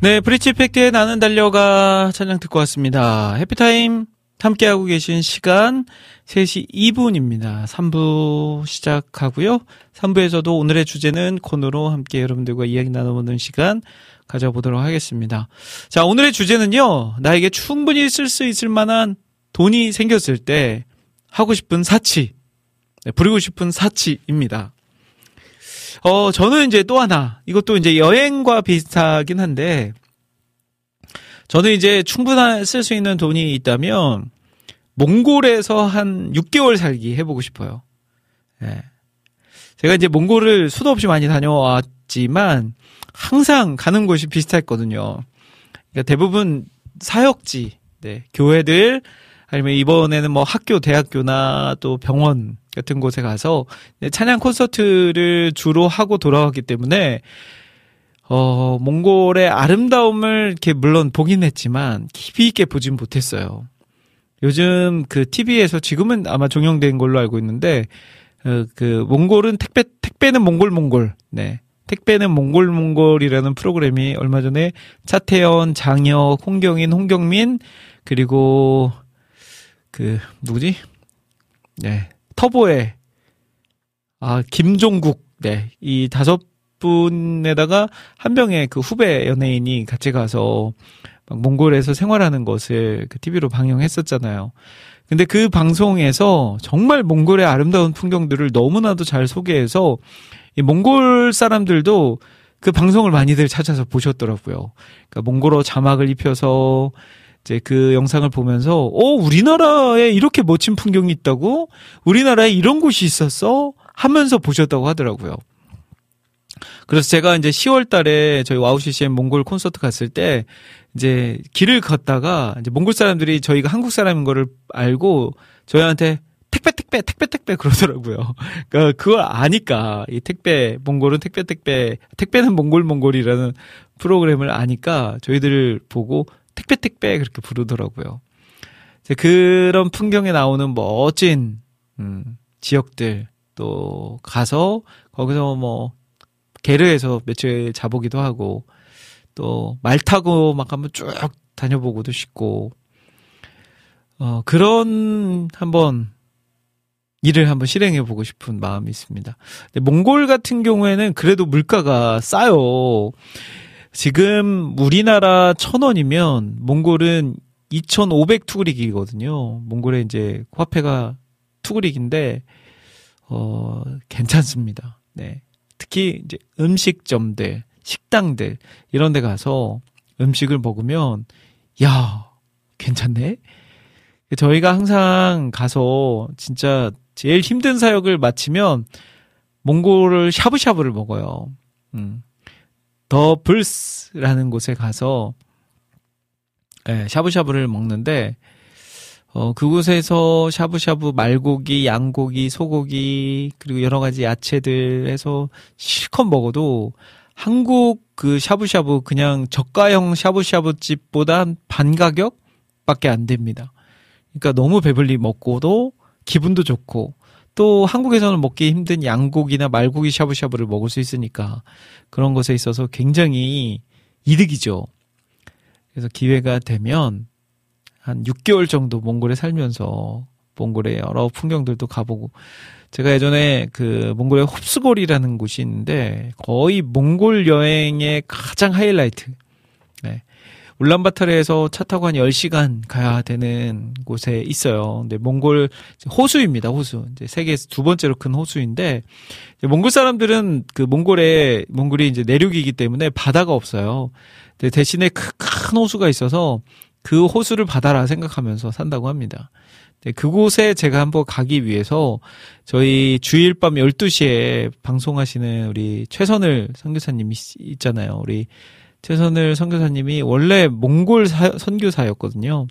A: 네, 브리치 팩트의 나는 달려가 찬양 듣고 왔습니다. 해피타임 함께하고 계신 시간 3시 2분입니다. 3부 시작하고요. 3부에서도 오늘의 주제는 코너로 함께 여러분들과 이야기 나눠보는 시간 가져보도록 하겠습니다. 자, 오늘의 주제는요. 나에게 충분히 쓸 수 있을 만한 돈이 생겼을 때 하고 싶은 사치, 네, 부리고 싶은 사치입니다. 어, 저는 이제 또 하나, 이것도 이제 여행과 비슷하긴 한데, 저는 이제 충분한 쓸 수 있는 돈이 있다면, 몽골에서 한 6개월 살기 해보고 싶어요. 예. 제가 이제 몽골을 수도 없이 많이 다녀왔지만, 항상 가는 곳이 비슷했거든요. 그러니까 대부분 사역지, 네, 교회들, 아니면 이번에는 뭐 학교, 대학교나 또 병원 같은 곳에 가서 찬양 콘서트를 주로 하고 돌아왔기 때문에 어, 몽골의 아름다움을 이렇게 물론 보긴 했지만 깊이 있게 보진 못했어요. 요즘 그 TV에서 지금은 아마 종영된 걸로 알고 있는데 어, 그 몽골은 택배 택배는 몽골 몽골 네 택배는 몽골 몽골이라는 프로그램이 얼마 전에 차태현, 장혁, 홍경인, 홍경민 그리고 그 누구지? 네 터보의 아 김종국 네이 다섯 분에다가 한 명의 그 후배 연예인이 같이 가서 막 몽골에서 생활하는 것을 그 TV로 방영했었잖아요. 근데 그 방송에서 정말 몽골의 아름다운 풍경들을 너무나도 잘 소개해서 이 몽골 사람들도 그 방송을 많이들 찾아서 보셨더라고요. 그러니까 몽골어 자막을 입혀서 이제 그 영상을 보면서 어 우리나라에 이렇게 멋진 풍경이 있다고 우리나라에 이런 곳이 있었어 하면서 보셨다고 하더라고요. 그래서 제가 이제 10월 달에 저희 와우 CCM 몽골 콘서트 갔을 때 이제 길을 걷다가 이제 몽골 사람들이 저희가 한국 사람인 거를 알고 저희한테 택배 택배 택배 택배 그러더라고요. 그러니까 그걸 아니까 이 택배 몽골은 택배 택배 택배는 몽골 몽골이라는 프로그램을 아니까 저희들을 보고 택배 택배 그렇게 부르더라고요. 그런 풍경에 나오는 멋진 음, 지역들 또 가서 거기서 뭐 게르에서 며칠 자보기도 하고 또 말 타고 막 한번 쭉 다녀보고도 싶고 어 그런 한번 일을 한번 실행해 보고 싶은 마음이 있습니다. 몽골 같은 경우에는 그래도 물가가 싸요. 지금 우리나라 천 원이면 몽골은 2,500 투그릭이거든요. 몽골에 이제 화폐가 투그릭인데 어 괜찮습니다. 네. 특히 이제 음식점들, 식당들 이런 데 가서 음식을 먹으면 야, 괜찮네. 저희가 항상 가서 진짜 제일 힘든 사역을 마치면 몽골을 샤브샤브를 먹어요. 음. 더 불스라는 곳에 가서 예, 샤브샤브를 먹는데 어, 그곳에서 샤브샤브 말고기, 양고기, 소고기, 그리고 여러 가지 야채들 해서 실컷 먹어도 한국 그 샤브샤브 그냥 저가형 샤브샤브 집보다 한 반 가격 밖에 안 됩니다. 그러니까 너무 배불리 먹고도 기분도 좋고 또 한국에서는 먹기 힘든 양고기나 말고기 샤브샤브를 먹을 수 있으니까 그런 것에 있어서 굉장히 이득이죠. 그래서 기회가 되면 한 6개월 정도 몽골에 살면서 몽골의 여러 풍경들도 가보고 제가 예전에 그 몽골의 홉스골이라는 곳이 있는데 거의 몽골 여행의 가장 하이라이트. 네. 울란바타르에서 차 타고 한 10시간 가야 되는 곳에 있어요. 근데 몽골 호수입니다. 호수. 이제 세계에서 두 번째로 큰 호수인데 몽골 사람들은 그 몽골에 몽골이 이제 내륙이기 때문에 바다가 없어요. 근데 대신에 크- 큰 호수가 있어서 그 호수를 바다라 생각하면서 산다고 합니다. 네, 그곳에 제가 한번 가기 위해서 저희 주일 밤 12시에 방송하시는 우리 최선을 선교사님 있- 있잖아요. 우리 최선을 선교사님이 원래 몽골 사- 선교사였거든요.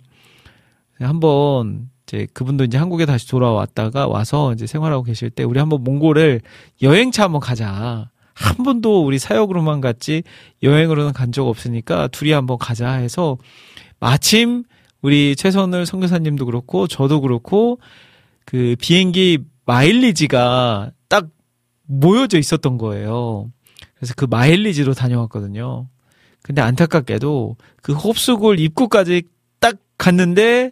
A: 한번 이제 그분도 이제 한국에 다시 돌아왔다가 와서 이제 생활하고 계실 때 우리 한번 몽골을 여행차 한번 가자. 한 번도 우리 사역으로만 갔지 여행으로는 간 적 없으니까 둘이 한번 가자 해서 마침 우리 최선을 선교사님도 그렇고 저도 그렇고 그 비행기 마일리지가 딱 모여져 있었던 거예요. 그래서 그 마일리지로 다녀왔거든요. 근데 안타깝게도 그 홉스골 입구까지 딱 갔는데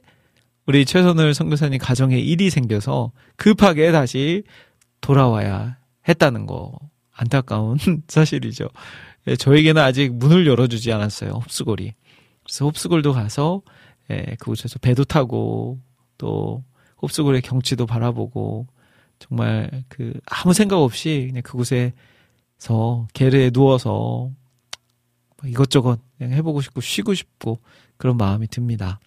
A: 우리 최선을 선교사님 가정에 일이 생겨서 급하게 다시 돌아와야 했다는 거. 안타까운 사실이죠. 예, 저에게는 아직 문을 열어주지 않았어요. 홉스골이. 그래서 홉스골도 가서 예, 그곳에서 배도 타고 또 홉스골의 경치도 바라보고 정말 그 아무 생각 없이 그냥 그곳에서 게르에 누워서 이것저것 그냥 해보고 싶고 쉬고 싶고 그런 마음이 듭니다.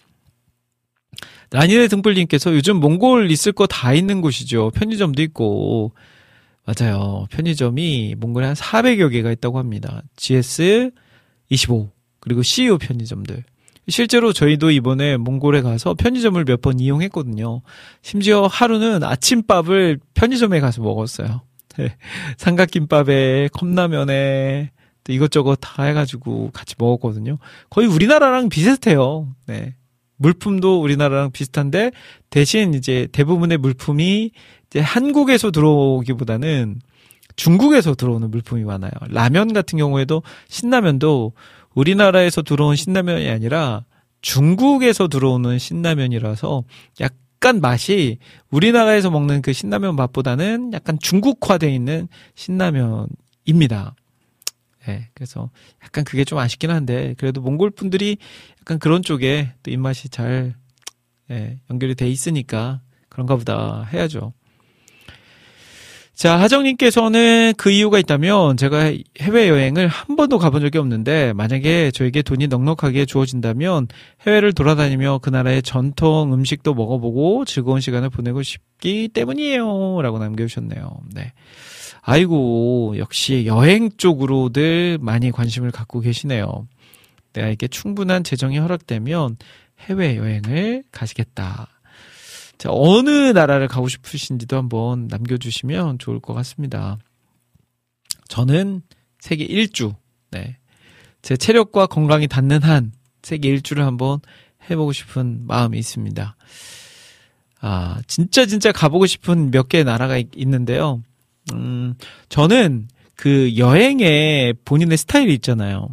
A: 라니네 등불님께서 요즘 몽골 있을 거 다 있는 곳이죠. 편의점도 있고 맞아요. 편의점이 몽골에 한 400여 개가 있다고 합니다. GS 25 그리고 CU 편의점들. 실제로 저희도 이번에 몽골에 가서 편의점을 몇 번 이용했거든요. 심지어 하루는 아침밥을 편의점에 가서 먹었어요. 네. 삼각김밥에 컵라면에 또 이것저것 다 해가지고 같이 먹었거든요. 거의 우리나라랑 비슷해요. 네. 물품도 우리나라랑 비슷한데 대신 이제 대부분의 물품이 이제 한국에서 들어오기보다는 중국에서 들어오는 물품이 많아요. 라면 같은 경우에도 신라면도 우리나라에서 들어온 신라면이 아니라 중국에서 들어오는 신라면이라서 약간 맛이 우리나라에서 먹는 그 신라면 맛보다는 약간 중국화되어 있는 신라면입니다. 예, 그래서 약간 그게 좀 아쉽긴 한데 그래도 몽골 분들이 약간 그런 쪽에 또 입맛이 잘 예, 연결이 돼 있으니까 그런가 보다 해야죠. 자, 하정님께서는 그 이유가 있다면 제가 해외여행을 한 번도 가본 적이 없는데 만약에 저에게 돈이 넉넉하게 주어진다면 해외를 돌아다니며 그 나라의 전통 음식도 먹어보고 즐거운 시간을 보내고 싶기 때문이에요. 라고 남겨주셨네요. 네. 아이고, 역시 여행 쪽으로들 많이 관심을 갖고 계시네요. 내가 이게 충분한 재정이 허락되면 해외여행을 가시겠다. 자, 어느 나라를 가고 싶으신지도 한번 남겨주시면 좋을 것 같습니다. 저는 세계 일주, 네. 제 체력과 건강이 닿는 한 세계 일주를 한번 해보고 싶은 마음이 있습니다. 아, 진짜 진짜 가보고 싶은 몇 개의 나라가 있, 있는데요. 음, 저는 그 여행에 본인의 스타일이 있잖아요.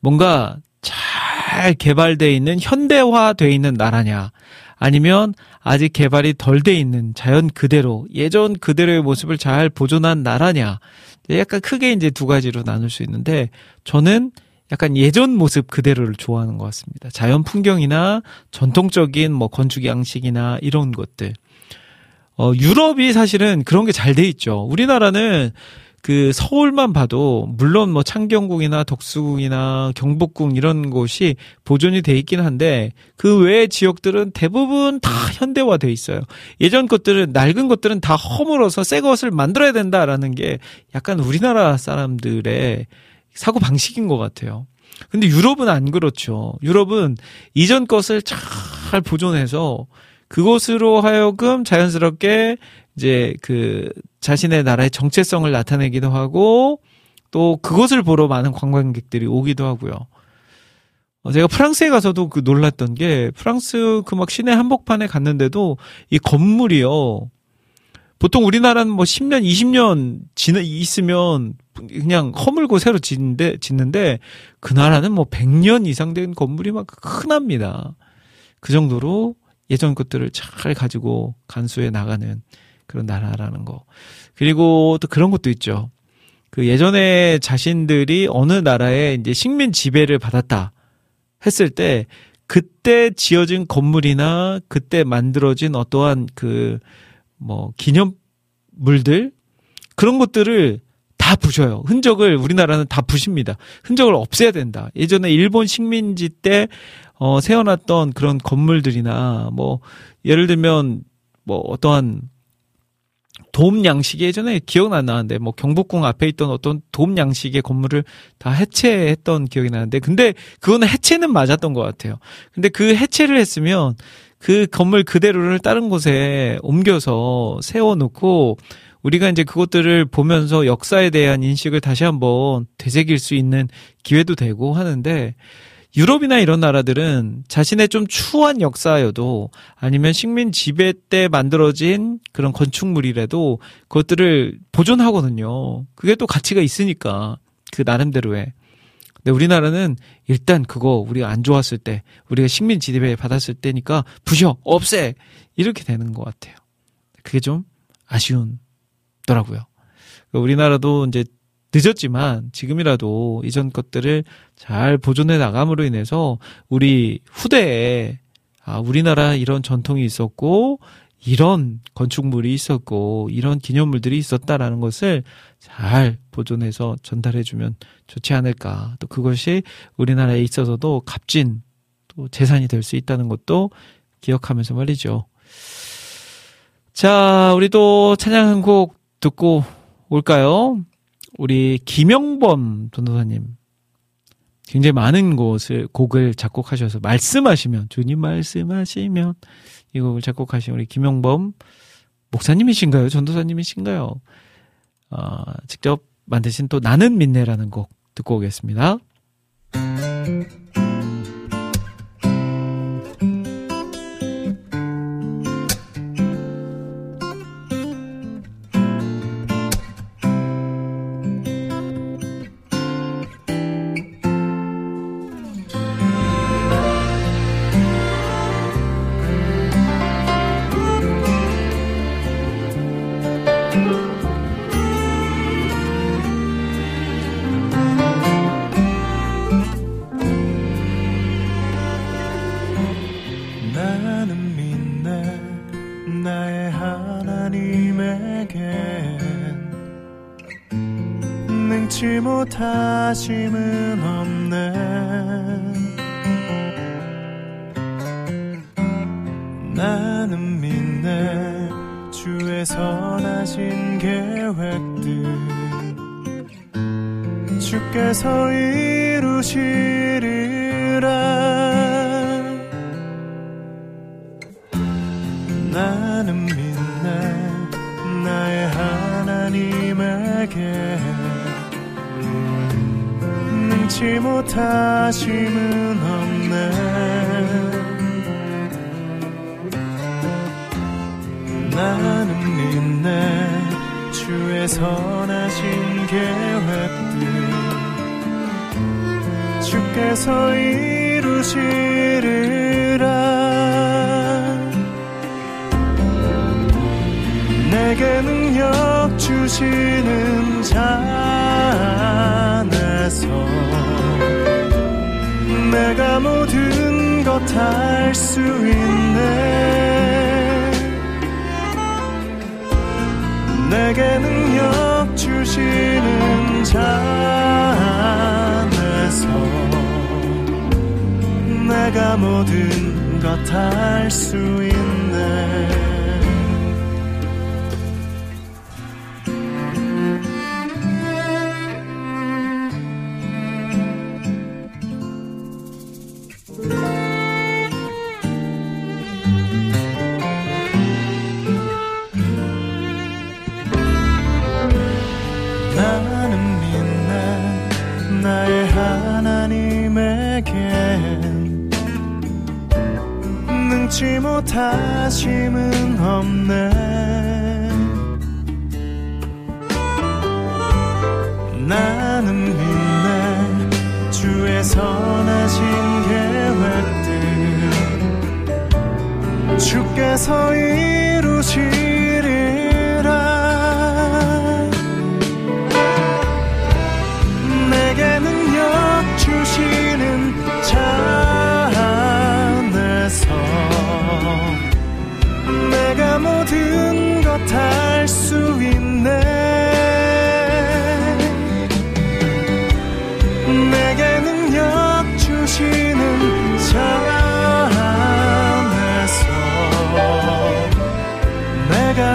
A: 뭔가 잘 개발되어 있는 현대화되어 있는 나라냐, 아니면 아직 개발이 덜 돼 있는 자연 그대로, 예전 그대로의 모습을 잘 보존한 나라냐, 약간 크게 이제 두 가지로 나눌 수 있는데, 저는 약간 예전 모습 그대로를 좋아하는 것 같습니다. 자연 풍경이나 전통적인 뭐 건축 양식이나 이런 것들. 어, 유럽이 사실은 그런 게 잘 돼 있죠. 우리나라는 그 서울만 봐도 물론 뭐 창경궁이나 덕수궁이나 경복궁 이런 곳이 보존이 돼 있긴 한데 그 외의 지역들은 대부분 다 현대화돼 있어요. 예전 것들은 낡은 것들은 다 허물어서 새 것을 만들어야 된다라는 게 약간 우리나라 사람들의 사고 방식인 것 같아요. 근데 유럽은 안 그렇죠. 유럽은 이전 것을 잘 보존해서 그것으로 하여금 자연스럽게 이제 그 자신의 나라의 정체성을 나타내기도 하고 또 그것을 보러 많은 관광객들이 오기도 하고요. 어, 제가 프랑스에 가서도 그 놀랐던 게 프랑스 그 막 시내 한복판에 갔는데도 이 건물이요. 보통 우리나라는 뭐 10년, 20년 지나 있으면 그냥 허물고 새로 짓는데 짓는데 그 나라는 뭐 100년 이상 된 건물이 막 흔합니다. 그 정도로 예전 것들을 잘 가지고 간수해 나가는 그런 나라라는 거. 그리고 또 그런 것도 있죠. 그 예전에 자신들이 어느 나라에 이제 식민 지배를 받았다 했을 때 그때 지어진 건물이나 그때 만들어진 어떠한 그 뭐 기념물들 그런 것들을 다 부셔요. 흔적을 우리나라는 다 부십니다. 흔적을 없애야 된다. 예전에 일본 식민지 때 어, 세워놨던 그런 건물들이나 뭐 예를 들면 뭐 어떠한 돔 양식이 예전에 기억은 안 나는데 뭐 경복궁 앞에 있던 어떤 돔 양식의 건물을 다 해체했던 기억이 나는데 근데 그거는 해체는 맞았던 것 같아요. 근데 그 해체를 했으면 그 건물 그대로를 다른 곳에 옮겨서 세워놓고 우리가 이제 그것들을 보면서 역사에 대한 인식을 다시 한번 되새길 수 있는 기회도 되고 하는데 유럽이나 이런 나라들은 자신의 좀 추한 역사여도 아니면 식민 지배 때 만들어진 그런 건축물이라도 그것들을 보존하거든요. 그게 또 가치가 있으니까 그 나름대로의. 근데 우리나라는 일단 그거 우리가 안 좋았을 때 우리가 식민 지배 받았을 때니까 부셔 없애 이렇게 되는 것 같아요. 그게 좀 아쉬운더라고요. 우리나라도 이제 늦었지만 지금이라도 이전 것들을 잘 보존해 나감으로 인해서 우리 후대에 아, 우리나라 이런 전통이 있었고 이런 건축물이 있었고 이런 기념물들이 있었다라는 것을 잘 보존해서 전달해 주면 좋지 않을까. 또 그것이 우리나라에 있어서도 값진 또 재산이 될 수 있다는 것도 기억하면서 말이죠. 자, 우리 도 찬양 한 곡 듣고 올까요? 우리 김영범 전도사님 굉장히 많은 곳을 곡을 작곡하셔서 말씀하시면 주님 말씀하시면 이 곡을 작곡하신 우리 김영범 목사님이신가요? 전도사님이신가요? 어, 직접 만드신 또 나는 민네라는 곡 듣고 오겠습니다.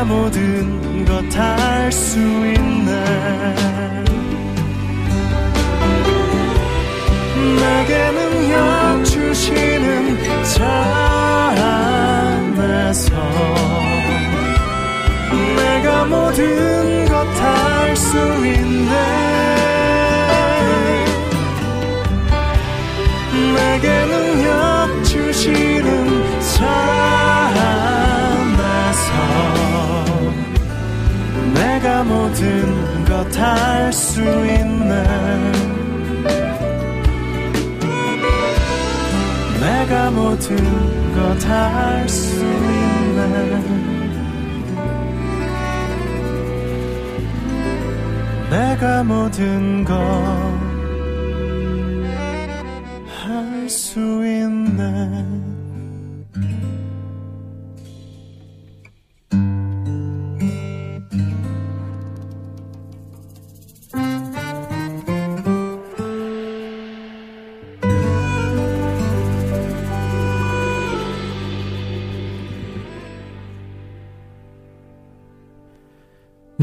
D: 모든 것 할 수 있네. 내게 능력 주시는 자 안에서 내가 모든 것 할 수 있네. 내게 능력 주시는 자 모든 것할수 있네 내가 모든 것 할 수 있네 내가 모든 것 할 수 있네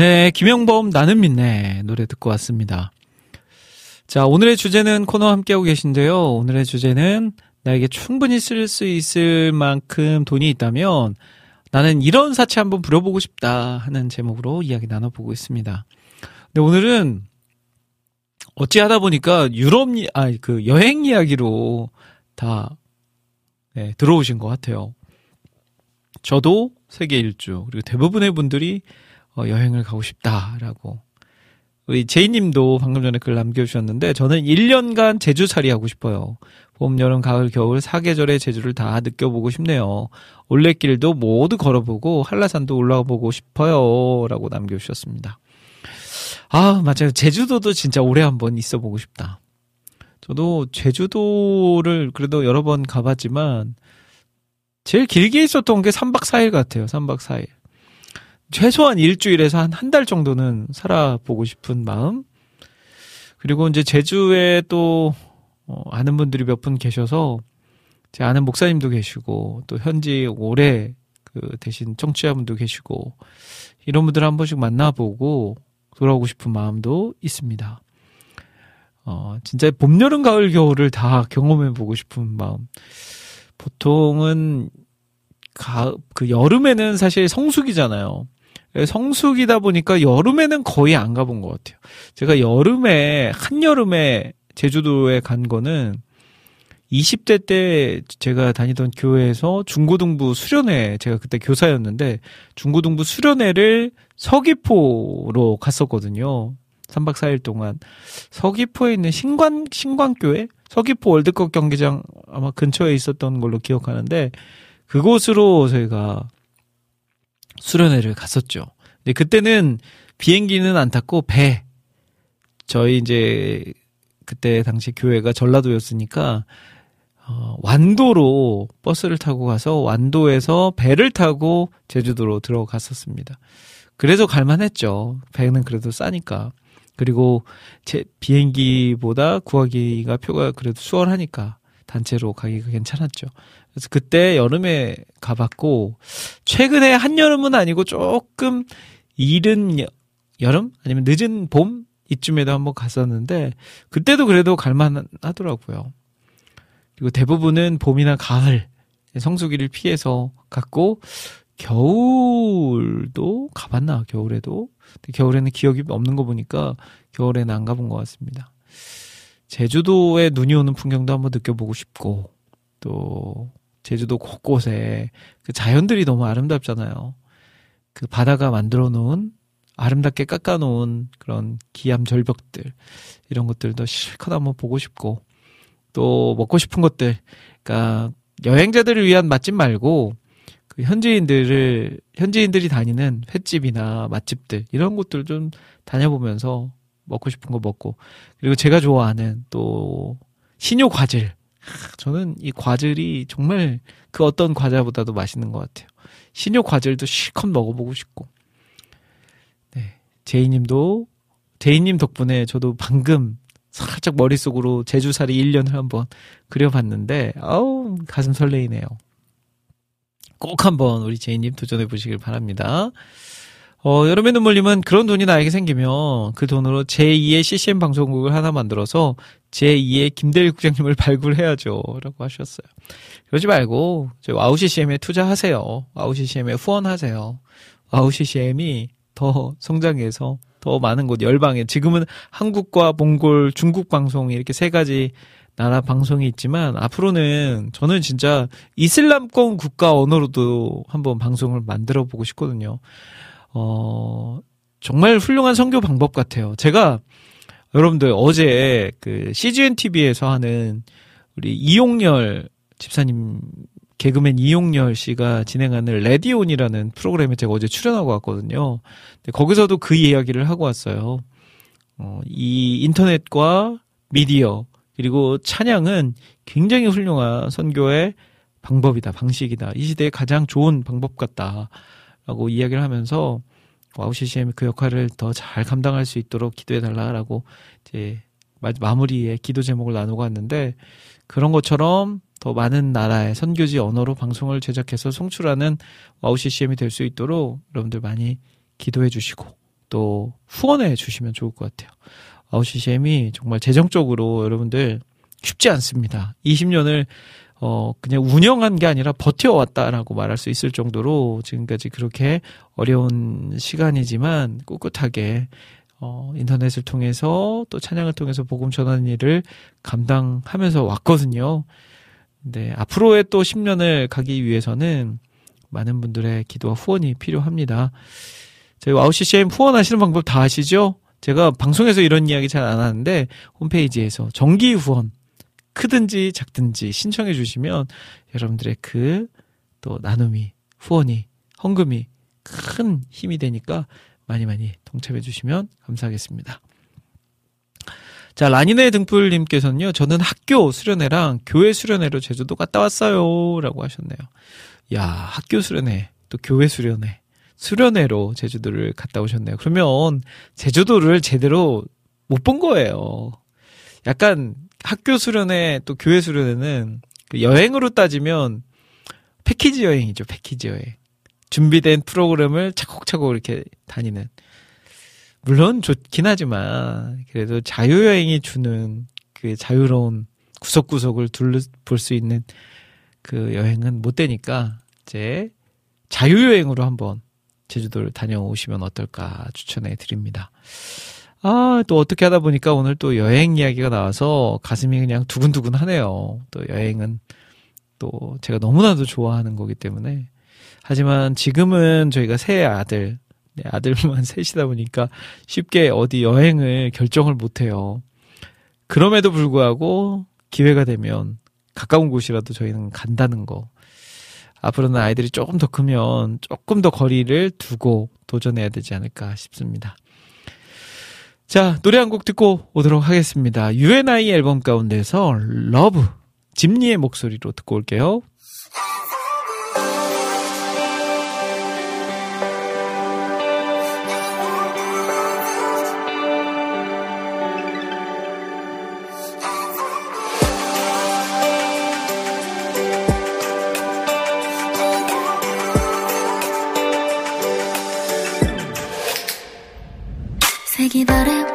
A: 네, 김영범 나는 믿네 노래 듣고 왔습니다. 자, 오늘의 주제는 코너 함께하고 계신데요. 오늘의 주제는 나에게 충분히 쓸 수 있을 만큼 돈이 있다면 나는 이런 사치 한번 부려보고 싶다 하는 제목으로 이야기 나눠보고 있습니다. 근데 오늘은 어찌하다 보니까 유럽, 이- 아, 그 여행 이야기로 다 네, 들어오신 것 같아요. 저도 세계 일주, 그리고 대부분의 분들이 어, 여행을 가고 싶다라고. 우리 제이님도 방금 전에 글 남겨주셨는데 저는 1년간 제주 살이 하고 싶어요. 봄, 여름, 가을, 겨울 사계절의 제주를 다 느껴보고 싶네요. 올레길도 모두 걸어보고 한라산도 올라가 보고 싶어요. 라고 남겨주셨습니다. 아, 맞아요. 제주도도 진짜 올해 한번 있어 보고 싶다. 저도 제주도를 그래도 여러 번 가봤지만 제일 길게 있었던 게 3박 4일 같아요. 3박 4일. 최소한 일주일에서 한 한 달 정도는 살아보고 싶은 마음. 그리고 이제 제주에 또 어, 아는 분들이 몇 분 계셔서 제 아는 목사님도 계시고 또 현지 오래 그 대신 청취자분도 계시고 이런 분들 한 번씩 만나보고 돌아오고 싶은 마음도 있습니다. 어, 진짜 봄, 여름, 가을, 겨울을 다 경험해 보고 싶은 마음. 보통은 가, 그 여름에는 사실 성수기잖아요. 성수기다 보니까 여름에는 거의 안 가본 것 같아요. 제가 여름에, 한여름에 제주도에 간 거는 20대 때 제가 다니던 교회에서 중고등부 수련회, 제가 그때 교사였는데 중고등부 수련회를 서귀포로 갔었거든요. 3박 4일 동안. 서귀포에 있는 신관, 신관교회? 서귀포 월드컵 경기장 아마 근처에 있었던 걸로 기억하는데 그곳으로 저희가 수련회를 갔었죠. 근데 그때는 비행기는 안 탔고 배. 저희 이제 그때 당시 교회가 전라도였으니까 어, 완도로 버스를 타고 가서 완도에서 배를 타고 제주도로 들어갔었습니다. 그래서 갈만했죠. 배는 그래도 싸니까. 그리고 제 비행기보다 구하기가 표가 그래도 수월하니까 단체로 가기가 괜찮았죠. 그래서 그때 여름에 가봤고 최근에 한 여름은 아니고 조금 이른 여, 여름 아니면 늦은 봄 이쯤에도 한번 갔었는데 그때도 그래도 갈만하더라고요. 그리고 대부분은 봄이나 가을 성수기를 피해서 갔고 겨울도 가봤나 겨울에도 겨울에는 기억이 없는 거 보니까 겨울에는 안 가본 것 같습니다. 제주도에 눈이 오는 풍경도 한번 느껴보고 싶고 또 제주도 곳곳에 그 자연들이 너무 아름답잖아요. 그 바다가 만들어 놓은 아름답게 깎아 놓은 그런 기암 절벽들 이런 것들도 실컷 한번 보고 싶고 또 먹고 싶은 것들 그러니까 여행자들을 위한 맛집 말고 그 현지인들을 현지인들이 다니는 횟집이나 맛집들 이런 곳들 좀 다녀보면서 먹고 싶은 거 먹고 그리고 제가 좋아하는 또 신요 과즙 저는 이 과즙이 정말 그 어떤 과자보다도 맛있는 것 같아요. 신요 과즙도 실컷 먹어보고 싶고 네 제이님도 제이님 덕분에 저도 방금 살짝 머릿속으로 제주살이 1년을 한번 그려봤는데 아우 가슴 설레이네요. 꼭 한번 우리 제이님 도전해 보시길 바랍니다. 어, 여름의 눈물님은 그런 돈이 나에게 생기면 그 돈으로 제2의 CCM 방송국을 하나 만들어서 제2의 김대일 국장님을 발굴해야죠. 라고 하셨어요. 그러지 말고, 저 와우 CCM에 투자하세요. 와우 CCM에 후원하세요. 와우 CCM이 더 성장해서 더 많은 곳 열방에 지금은 한국과 몽골, 중국 방송 이렇게 세 가지 나라 방송이 있지만 앞으로는 저는 진짜 이슬람권 국가 언어로도 한번 방송을 만들어 보고 싶거든요. 어, 정말 훌륭한 선교 방법 같아요. 제가 여러분들 어제 그 CGN TV에서 하는 우리 이용열 집사님 개그맨 이용열 씨가 진행하는 레디온이라는 프로그램에 제가 어제 출연하고 왔거든요. 근데 거기서도 그 이야기를 하고 왔어요. 어, 이 인터넷과 미디어 그리고 찬양은 굉장히 훌륭한 선교의 방법이다, 방식이다. 이 시대에 가장 좋은 방법 같다 라고 이야기를 하면서 와우 CCM이 그 역할을 더 잘 감당할 수 있도록 기도해 달라라고 이제 마무리에 기도 제목을 나누고 왔는데 그런 것처럼 더 많은 나라의 선교지 언어로 방송을 제작해서 송출하는 와우 CCM이 될 수 있도록 여러분들 많이 기도해 주시고 또 후원해 주시면 좋을 것 같아요. 와우 CCM이 정말 재정적으로 여러분들 쉽지 않습니다. 20년을 어, 그냥 운영한 게 아니라 버텨왔다라고 말할 수 있을 정도로 지금까지 그렇게 어려운 시간이지만 꿋꿋하게 어, 인터넷을 통해서 또 찬양을 통해서 복음 전하는 일을 감당하면서 왔거든요. 네, 앞으로의 또 10년을 가기 위해서는 많은 분들의 기도와 후원이 필요합니다. 저희 와우 CCM 후원하시는 방법 다 아시죠? 제가 방송에서 이런 이야기 잘 안 하는데 홈페이지에서 정기 후원 크든지 작든지 신청해 주시면 여러분들의 그 또 나눔이 후원이 헌금이 큰 힘이 되니까 많이 많이 동참해 주시면 감사하겠습니다. 자, 라니네 등불님께서는요, 저는 학교 수련회랑 교회 수련회로 제주도 갔다 왔어요. 라고 하셨네요. 야, 학교 수련회, 또 교회 수련회, 수련회로 제주도를 갔다 오셨네요. 그러면 제주도를 제대로 못 본 거예요. 약간 학교 수련회 또 교회 수련회는 그 여행으로 따지면 패키지 여행이죠. 패키지 여행. 준비된 프로그램을 차곡차곡 이렇게 다니는. 물론 좋긴 하지만 그래도 자유 여행이 주는 그 자유로운 구석구석을 둘러볼 수 있는 그 여행은 못 되니까 이제 자유 여행으로 한번 제주도를 다녀오시면 어떨까 추천해 드립니다. 아, 또 어떻게 하다 보니까 오늘 또 여행 이야기가 나와서 가슴이 그냥 두근두근 하네요. 또 여행은 또 제가 너무나도 좋아하는 거기 때문에. 하지만 지금은 저희가 세 아들, 네, 아들만 셋이다 보니까 쉽게 어디 여행을 결정을 못 해요. 그럼에도 불구하고 기회가 되면 가까운 곳이라도 저희는 간다는 거. 앞으로는 아이들이 조금 더 크면 조금 더 거리를 두고 도전해야 되지 않을까 싶습니다. 자, 노래 한 곡 듣고 오도록 하겠습니다. UNI 앨범 가운데서 Love, 집리의 목소리로 듣고 올게요.
F: 달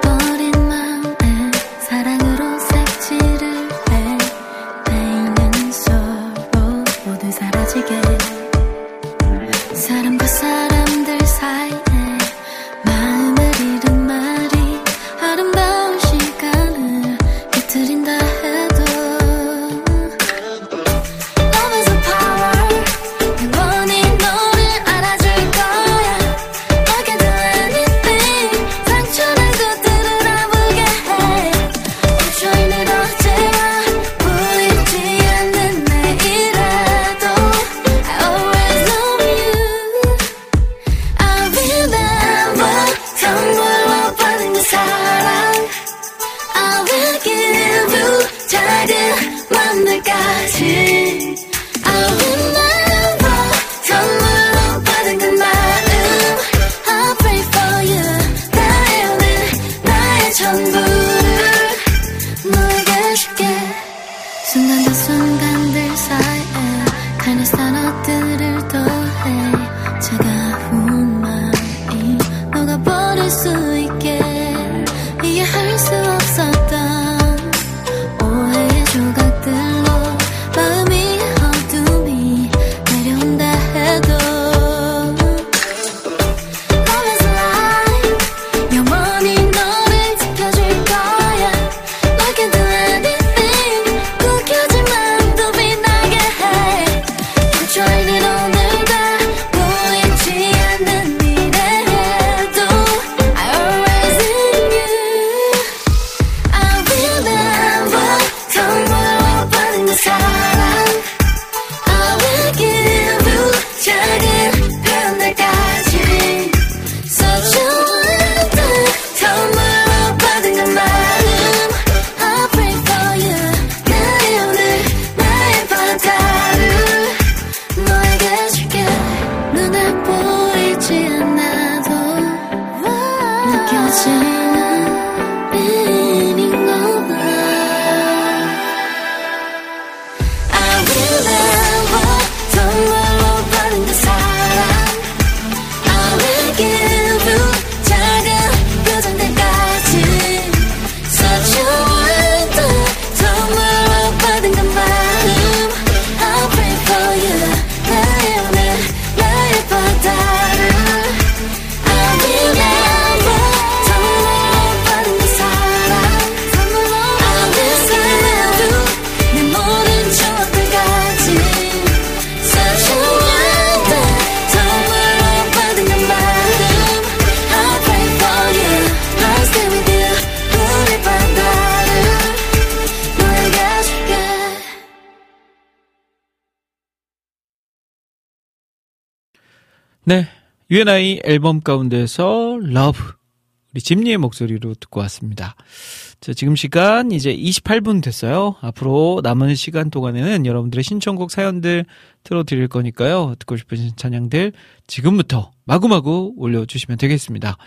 A: 네. UNI 앨범 가운데서 Love. 우리 짐니의 목소리로 듣고 왔습니다. 자, 지금 시간 이제 28분 됐어요. 앞으로 남은 시간 동안에는 여러분들의 신청곡 사연들 틀어드릴 거니까요. 듣고 싶으신 찬양들 지금부터 마구마구 올려주시면 되겠습니다.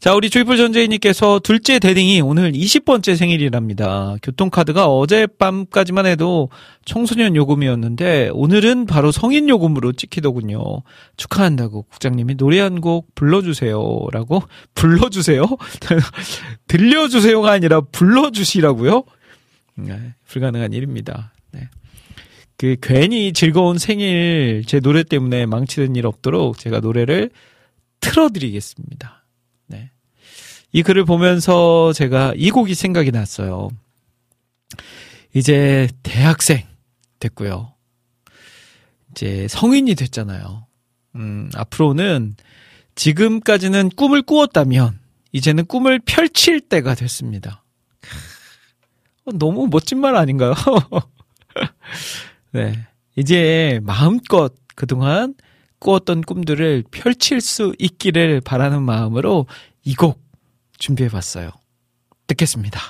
A: 자, 우리 Joyful 전재희님께서 둘째 대딩이 오늘 20번째 생일이랍니다. 교통카드가 어젯밤까지만 해도 청소년 요금이었는데 오늘은 바로 성인 요금으로 찍히더군요. 축하한다고 국장님이 노래 한 곡 불러주세요. 라고 불러주세요? 들려주세요가 아니라 불러주시라고요? 네, 불가능한 일입니다. 네. 그 괜히 즐거운 생일 제 노래 때문에 망치는 일 없도록 제가 노래를 틀어드리겠습니다. 네. 이 글을 보면서 제가 이 곡이 생각이 났어요. 이제 대학생 됐고요. 이제 성인이 됐잖아요. 음, 앞으로는 지금까지는 꿈을 꾸었다면 이제는 꿈을 펼칠 때가 됐습니다. 어, 너무 멋진 말 아닌가요? 네. 이제 마음껏 그동안 꾸었던 꿈들을 펼칠 수 있기를 바라는 마음으로 이 곡 준비해 봤어요. 듣겠습니다.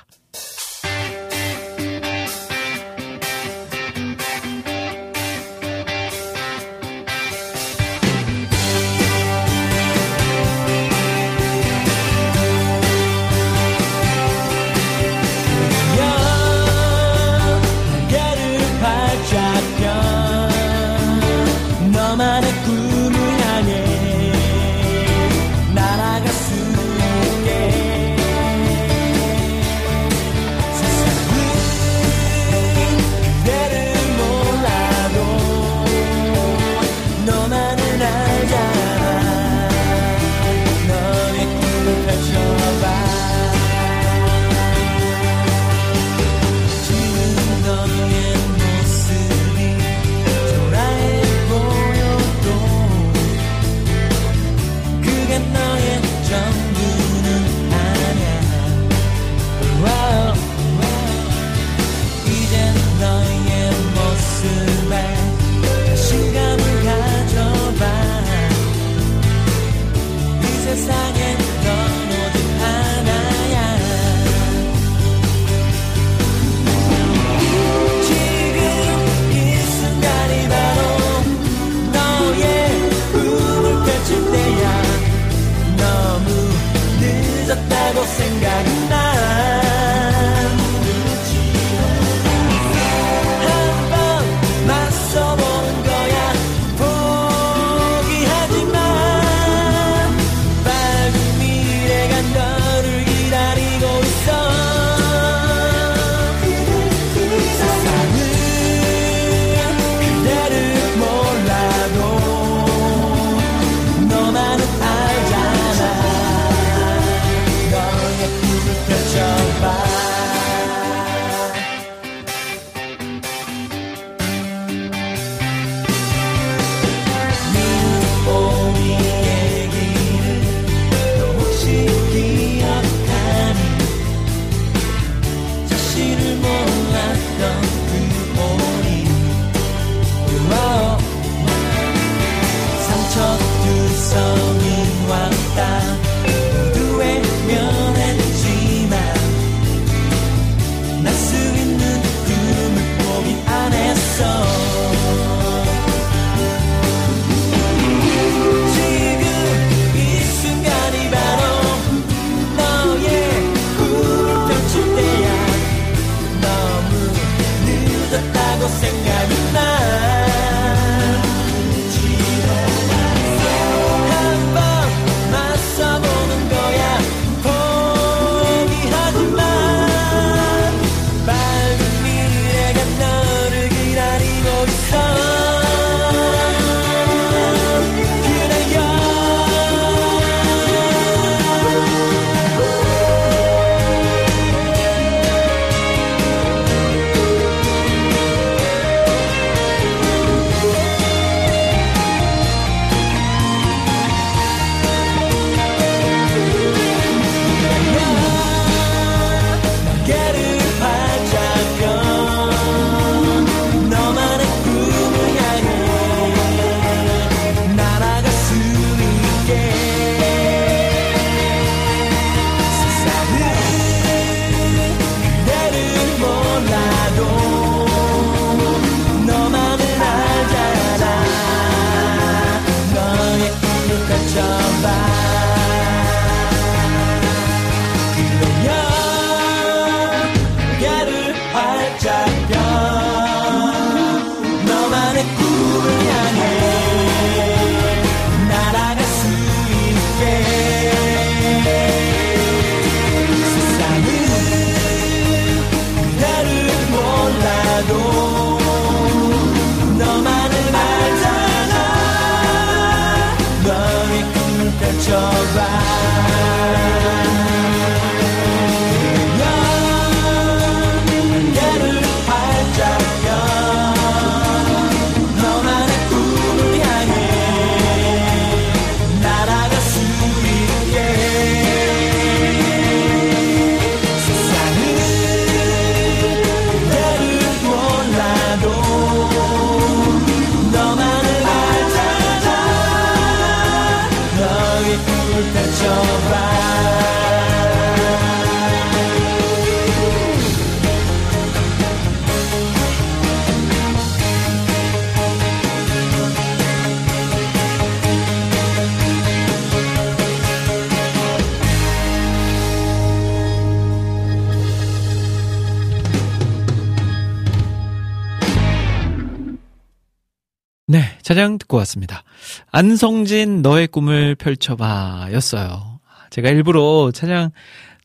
A: 찬양 듣고 왔습니다. 안성진 너의 꿈을 펼쳐봐 였어요. 제가 일부러 찬양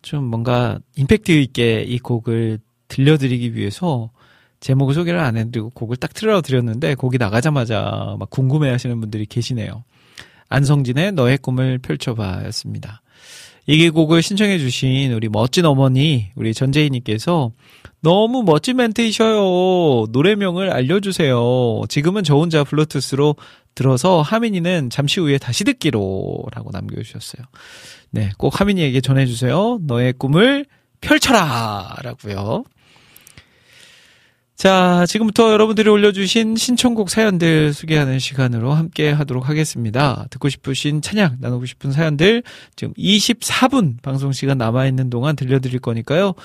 A: 좀 뭔가 임팩트 있게 이 곡을 들려드리기 위해서 제목을 소개를 안 해드리고 곡을 딱 틀어드렸는데 곡이 나가자마자 막 궁금해 하시는 분들이 계시네요. 안성진의 너의 꿈을 펼쳐봐 였습니다. 이게 곡을 신청해 주신 우리 멋진 어머니, 우리 전재희님께서 너무 멋진 멘트이셔요. 노래명을 알려주세요. 지금은 저 혼자 블루투스로 들어서 하민이는 잠시 후에 다시 듣기로 라고 남겨주셨어요. 네, 꼭 하민이에게 전해주세요. 너의 꿈을 펼쳐라! 라고요. 자, 지금부터 여러분들이 올려주신 신청곡 사연들 소개하는 시간으로 함께 하도록 하겠습니다. 듣고 싶으신 찬양, 나누고 싶은 사연들 지금 24분 방송 시간 남아있는 동안 들려드릴 거니까요.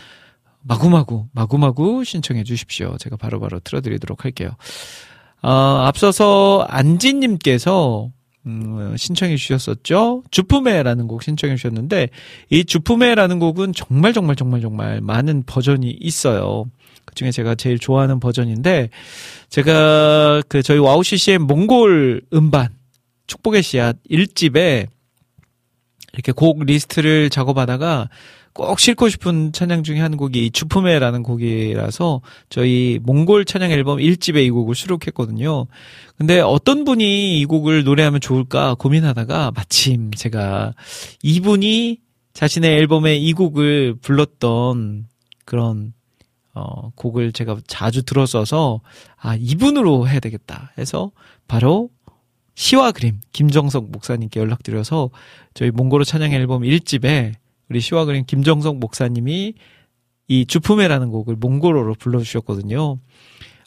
A: 마구마구, 마구마구 신청해 주십시오. 제가 바로바로 바로 틀어드리도록 할게요. 어, 앞서서 안지님께서 음, 신청해 주셨었죠. 주 품에라는 곡 신청해 주셨는데 이 주 품에라는 곡은 정말 정말 정말 정말 많은 버전이 있어요. 그 중에 제가 제일 좋아하는 버전인데 제가 그 저희 와우 CCM 몽골 음반 축복의 씨앗 1집에 이렇게 곡 리스트를 작업하다가 꼭 싣고 싶은 찬양 중에 한 곡이 이 주 품에라는 곡이라서 저희 몽골 찬양 앨범 1집에 이 곡을 수록했거든요. 근데 어떤 분이 이 곡을 노래하면 좋을까 고민하다가 마침 제가 이분이 자신의 앨범에 이 곡을 불렀던 그런 어, 곡을 제가 자주 들었어서, 아, 이분으로 해야 되겠다 해서, 바로, 시와 그림, 김정석 목사님께 연락드려서, 저희 몽골어 찬양 앨범 1집에, 우리 시와 그림 김정석 목사님이 이 주품에라는 곡을 몽골어로 불러주셨거든요.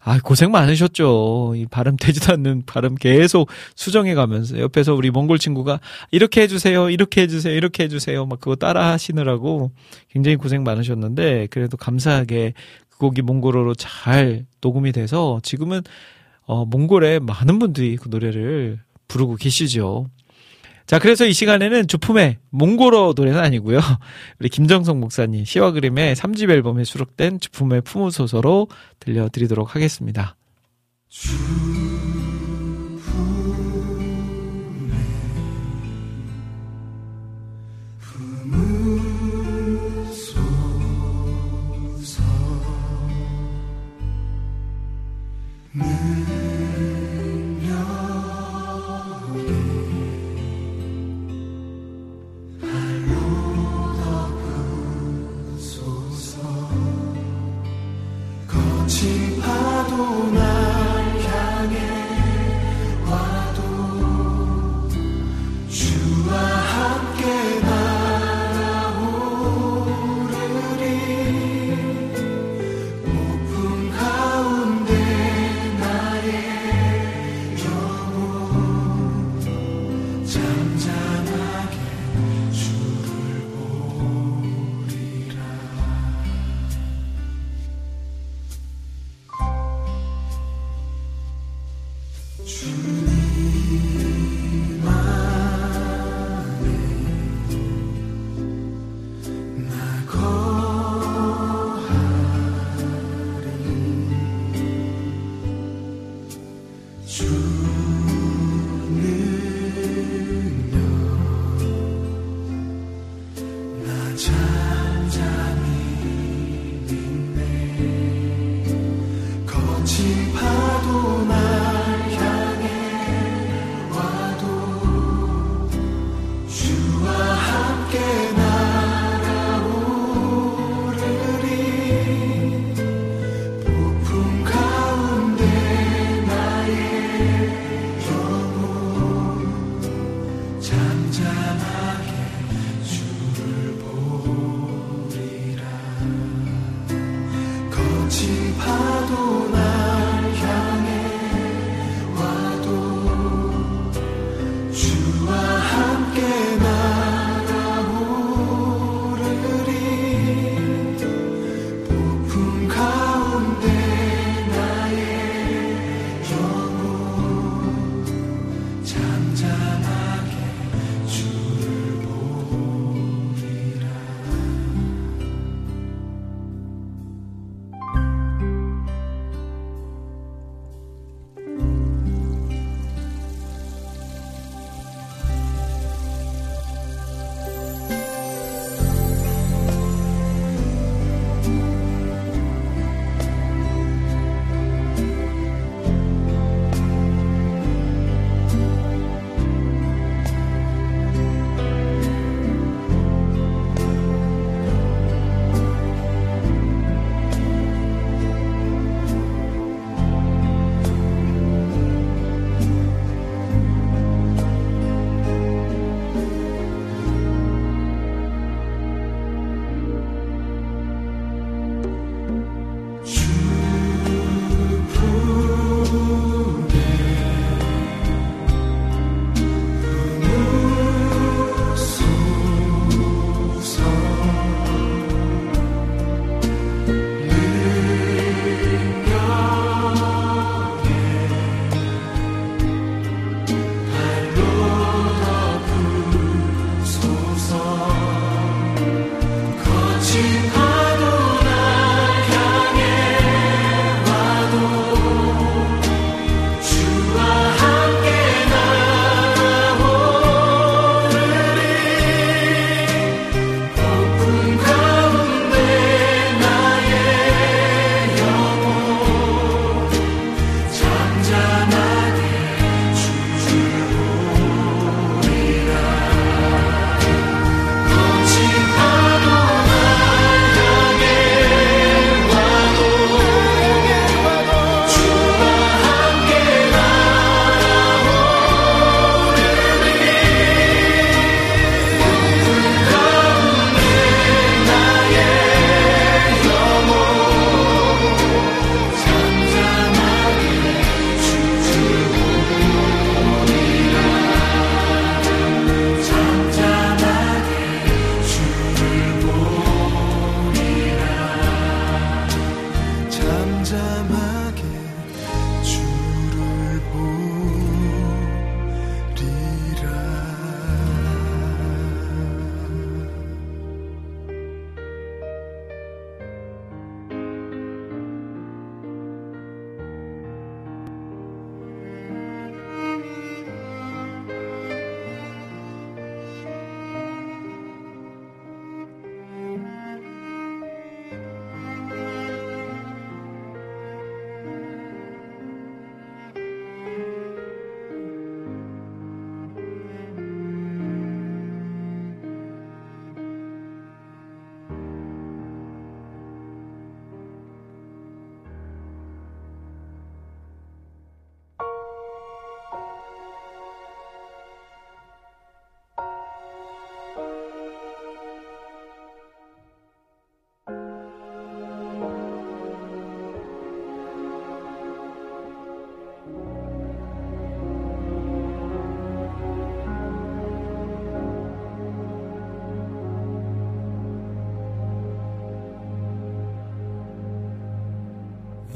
A: 아, 고생 많으셨죠. 이 발음 되지도 않는 발음 계속 수정해 가면서 옆에서 우리 몽골 친구가 이렇게 해주세요, 이렇게 해주세요, 이렇게 해주세요. 막 그거 따라 하시느라고 굉장히 고생 많으셨는데 그래도 감사하게 그 곡이 몽골어로 잘 녹음이 돼서 지금은 어, 몽골에 많은 분들이 그 노래를 부르고 계시죠. 자, 그래서 이 시간에는 주품의 몽골어 노래는 아니고요. 우리 김정성 목사님 시와 그림의 3집 앨범에 수록된 주품의 품우소서로 들려드리도록 하겠습니다. 주...
D: 네.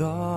D: First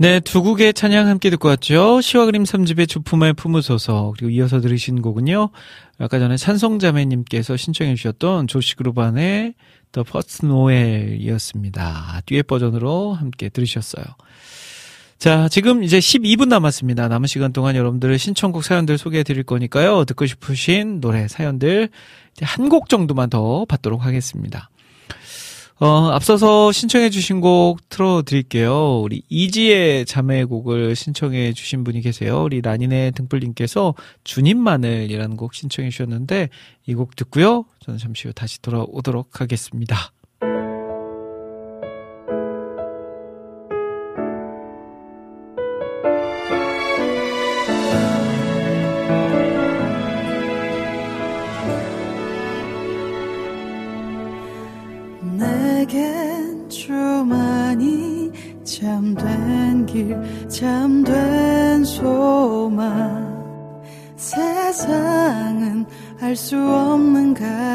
A: 네, 두 곡의 찬양 함께 듣고 왔죠. 시와 그림 3집의 주품을 품으소서. 그리고 이어서 들으신 곡은요. 아까 전에 찬송자매님께서 신청해 주셨던 조시 그루반의 The First Noel이었습니다. 듀엣 버전으로 함께 들으셨어요. 자, 지금 이제 12분 남았습니다. 남은 시간 동안 여러분들의 신청곡 사연들 소개해 드릴 거니까요. 듣고 싶으신 노래 사연들 한 곡 정도만 더 받도록 하겠습니다. 어, 앞서서 신청해 주신 곡 틀어 드릴게요. 우리 이지의 자매곡을 신청해 주신 분이 계세요. 우리 라니네 등불님께서 주님만을이라는 곡 신청해 주셨는데 이 곡 듣고요. 저는 잠시 후 다시 돌아오도록 하겠습니다.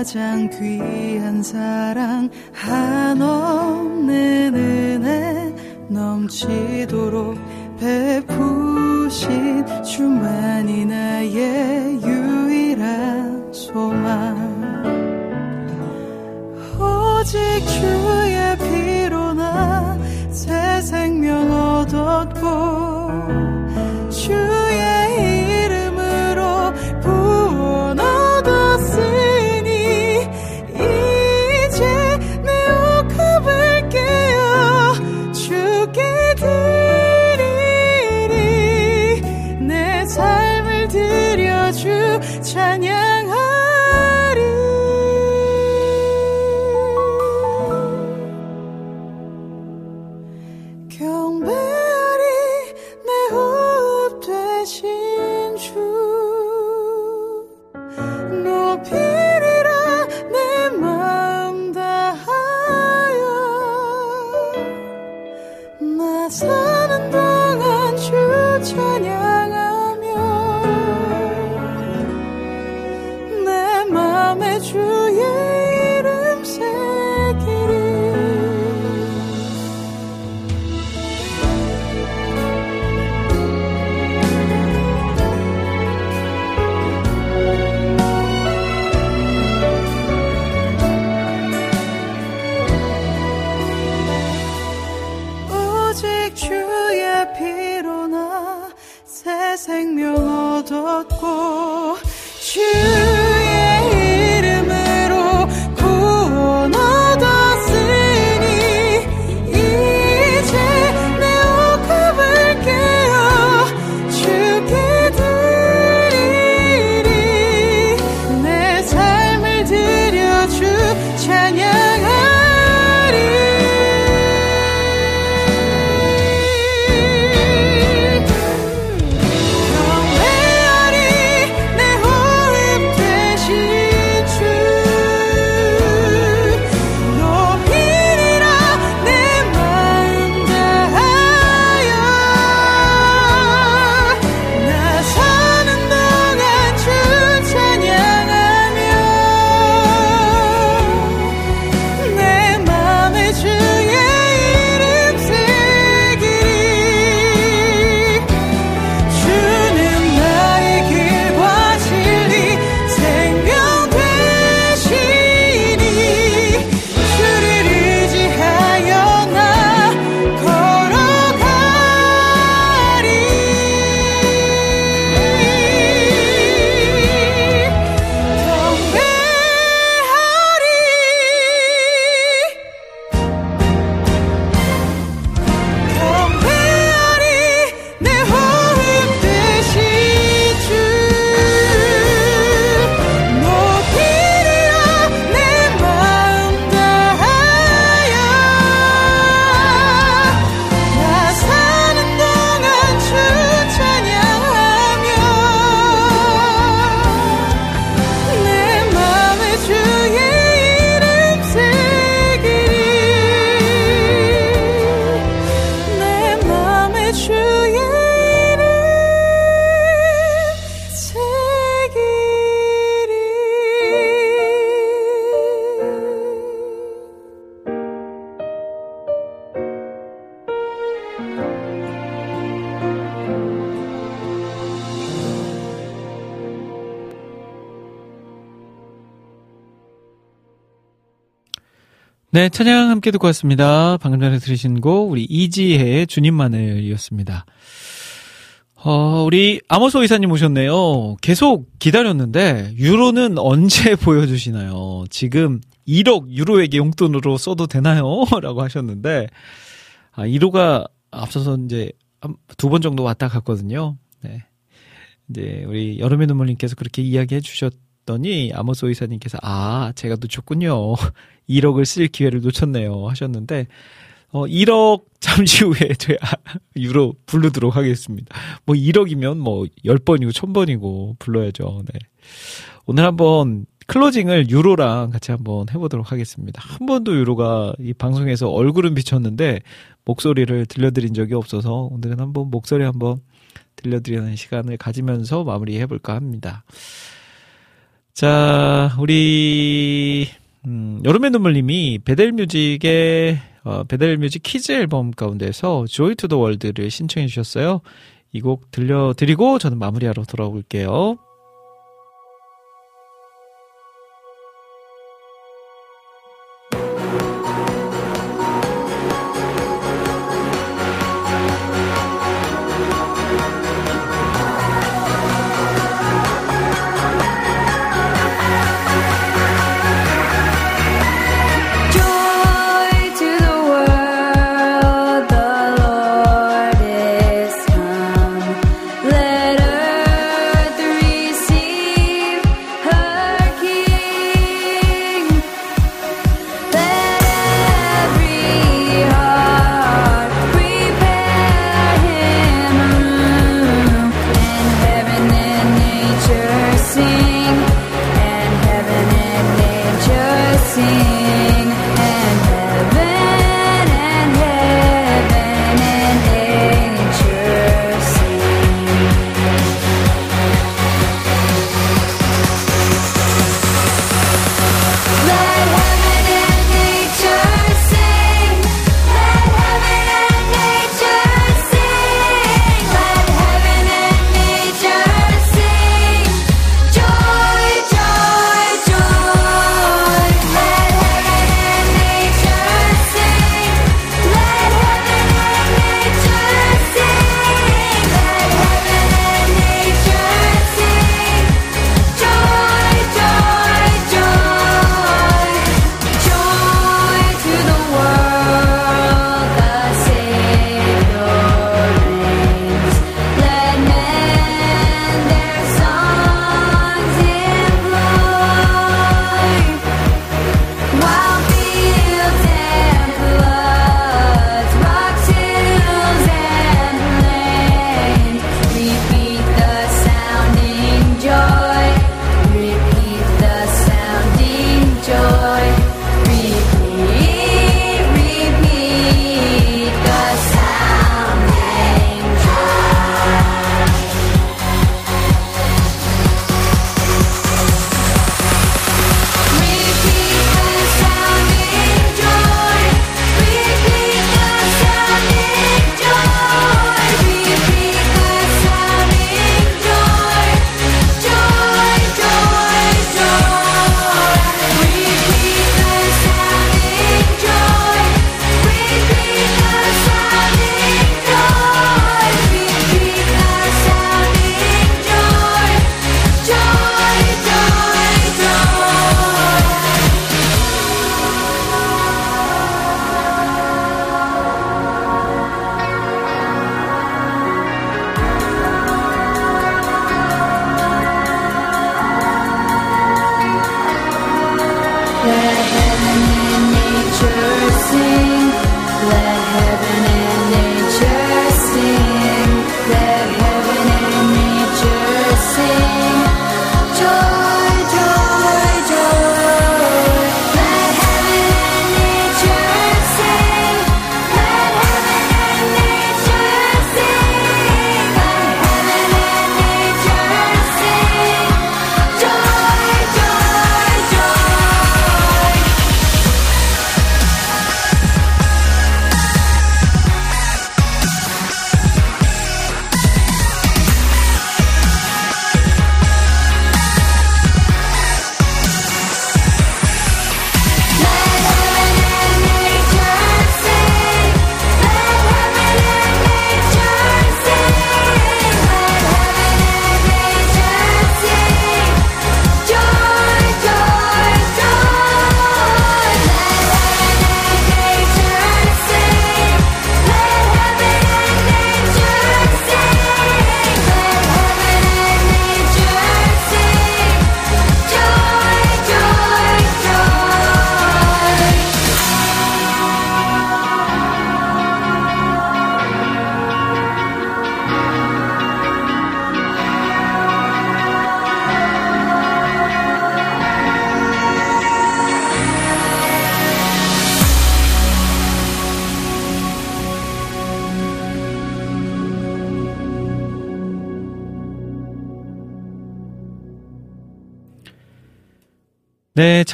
G: 가장 귀한 사랑 한없는 은혜 넘치도록 베푸신 주만이 나의 유 맘
A: 네, 찬양 함께 듣고 왔습니다. 방금 전에 들으신 곡, 우리 이지혜의 주님만을이었습니다. 어, 우리 아모소 이사님 오셨네요. 계속 기다렸는데, 유로는 언제 보여주시나요? 지금 1억 유로에게 용돈으로 써도 되나요? 라고 하셨는데, 아, 1호가 앞서서 이제 두 번 정도 왔다 갔거든요. 네. 이제 우리 여름의 눈물님께서 그렇게 이야기해 주셨더니 아모소 이사님께서 아 제가 놓쳤군요. 1억을 쓸 기회를 놓쳤네요 하셨는데 어 1억 잠시 후에 제가 유로 부르도록 하겠습니다. 뭐 1억이면 뭐 10번이고 1000번이고 불러야죠. 네. 오늘 한번 클로징을 유로랑 같이 한번 해보도록 하겠습니다. 한 번도 유로가 이 방송에서 얼굴은 비쳤는데 목소리를 들려드린 적이 없어서 오늘은 한번 목소리 한번 들려드리는 시간을 가지면서 마무리해볼까 합니다. 자, 우리 음, 여름의 눈물님이 Bethel Music의 어, Bethel Music Kids 앨범 가운데서 Joy to the World를 신청해 주셨어요. 이 곡 들려드리고 저는 마무리하러 돌아올게요.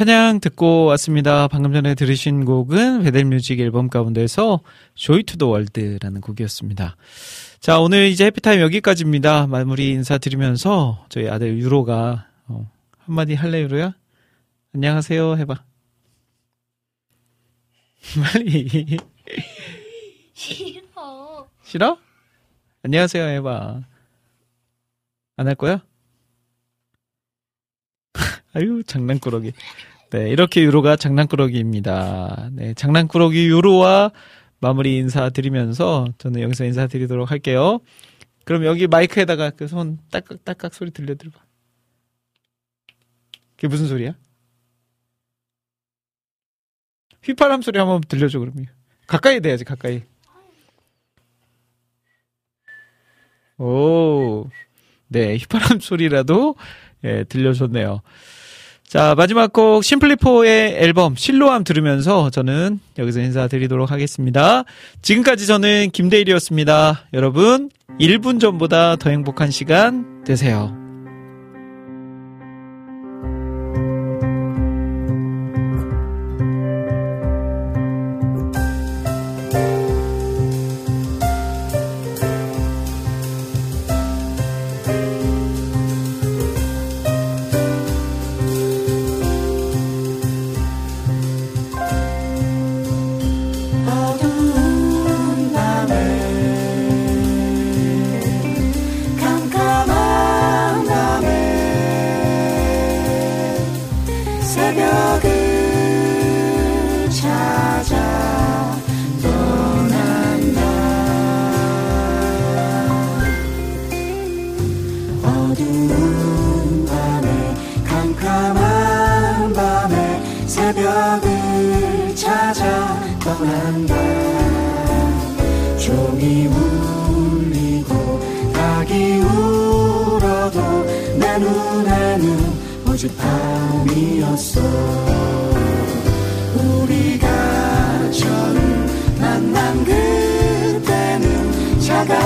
A: 찬양 듣고 왔습니다. 방금 전에 들으신 곡은 Bethel Music 앨범 가운데서 Joy to the World라는 곡이었습니다. 자, 오늘 이제 해피타임 여기까지입니다. 마무리 인사드리면서 저희 아들 유로가 어, 한마디 할래 유로야? 안녕하세요 해봐. 빨리.
F: 싫어.
A: 싫어? 안녕하세요 해봐. 안 할 거야? 아유, 장난꾸러기. 네, 이렇게 유로가 장난꾸러기입니다. 네, 장난꾸러기 유로와 마무리 인사드리면서 저는 여기서 인사드리도록 할게요. 그럼 여기 마이크에다가 그손 딱깍 딱깍 소리 들려드려봐. 그게 무슨 소리야? 휘파람 소리 한번 들려줘 그러면. 가까이 대야지 가까이. 오, 네 휘파람 소리라도 예, 들려줬네요. 자, 마지막 곡 심플리포의 앨범 실로암 들으면서 저는 여기서 인사드리도록 하겠습니다. 지금까지 저는 김대일이었습니다. 여러분, 1분 전보다 더 행복한 시간 되세요.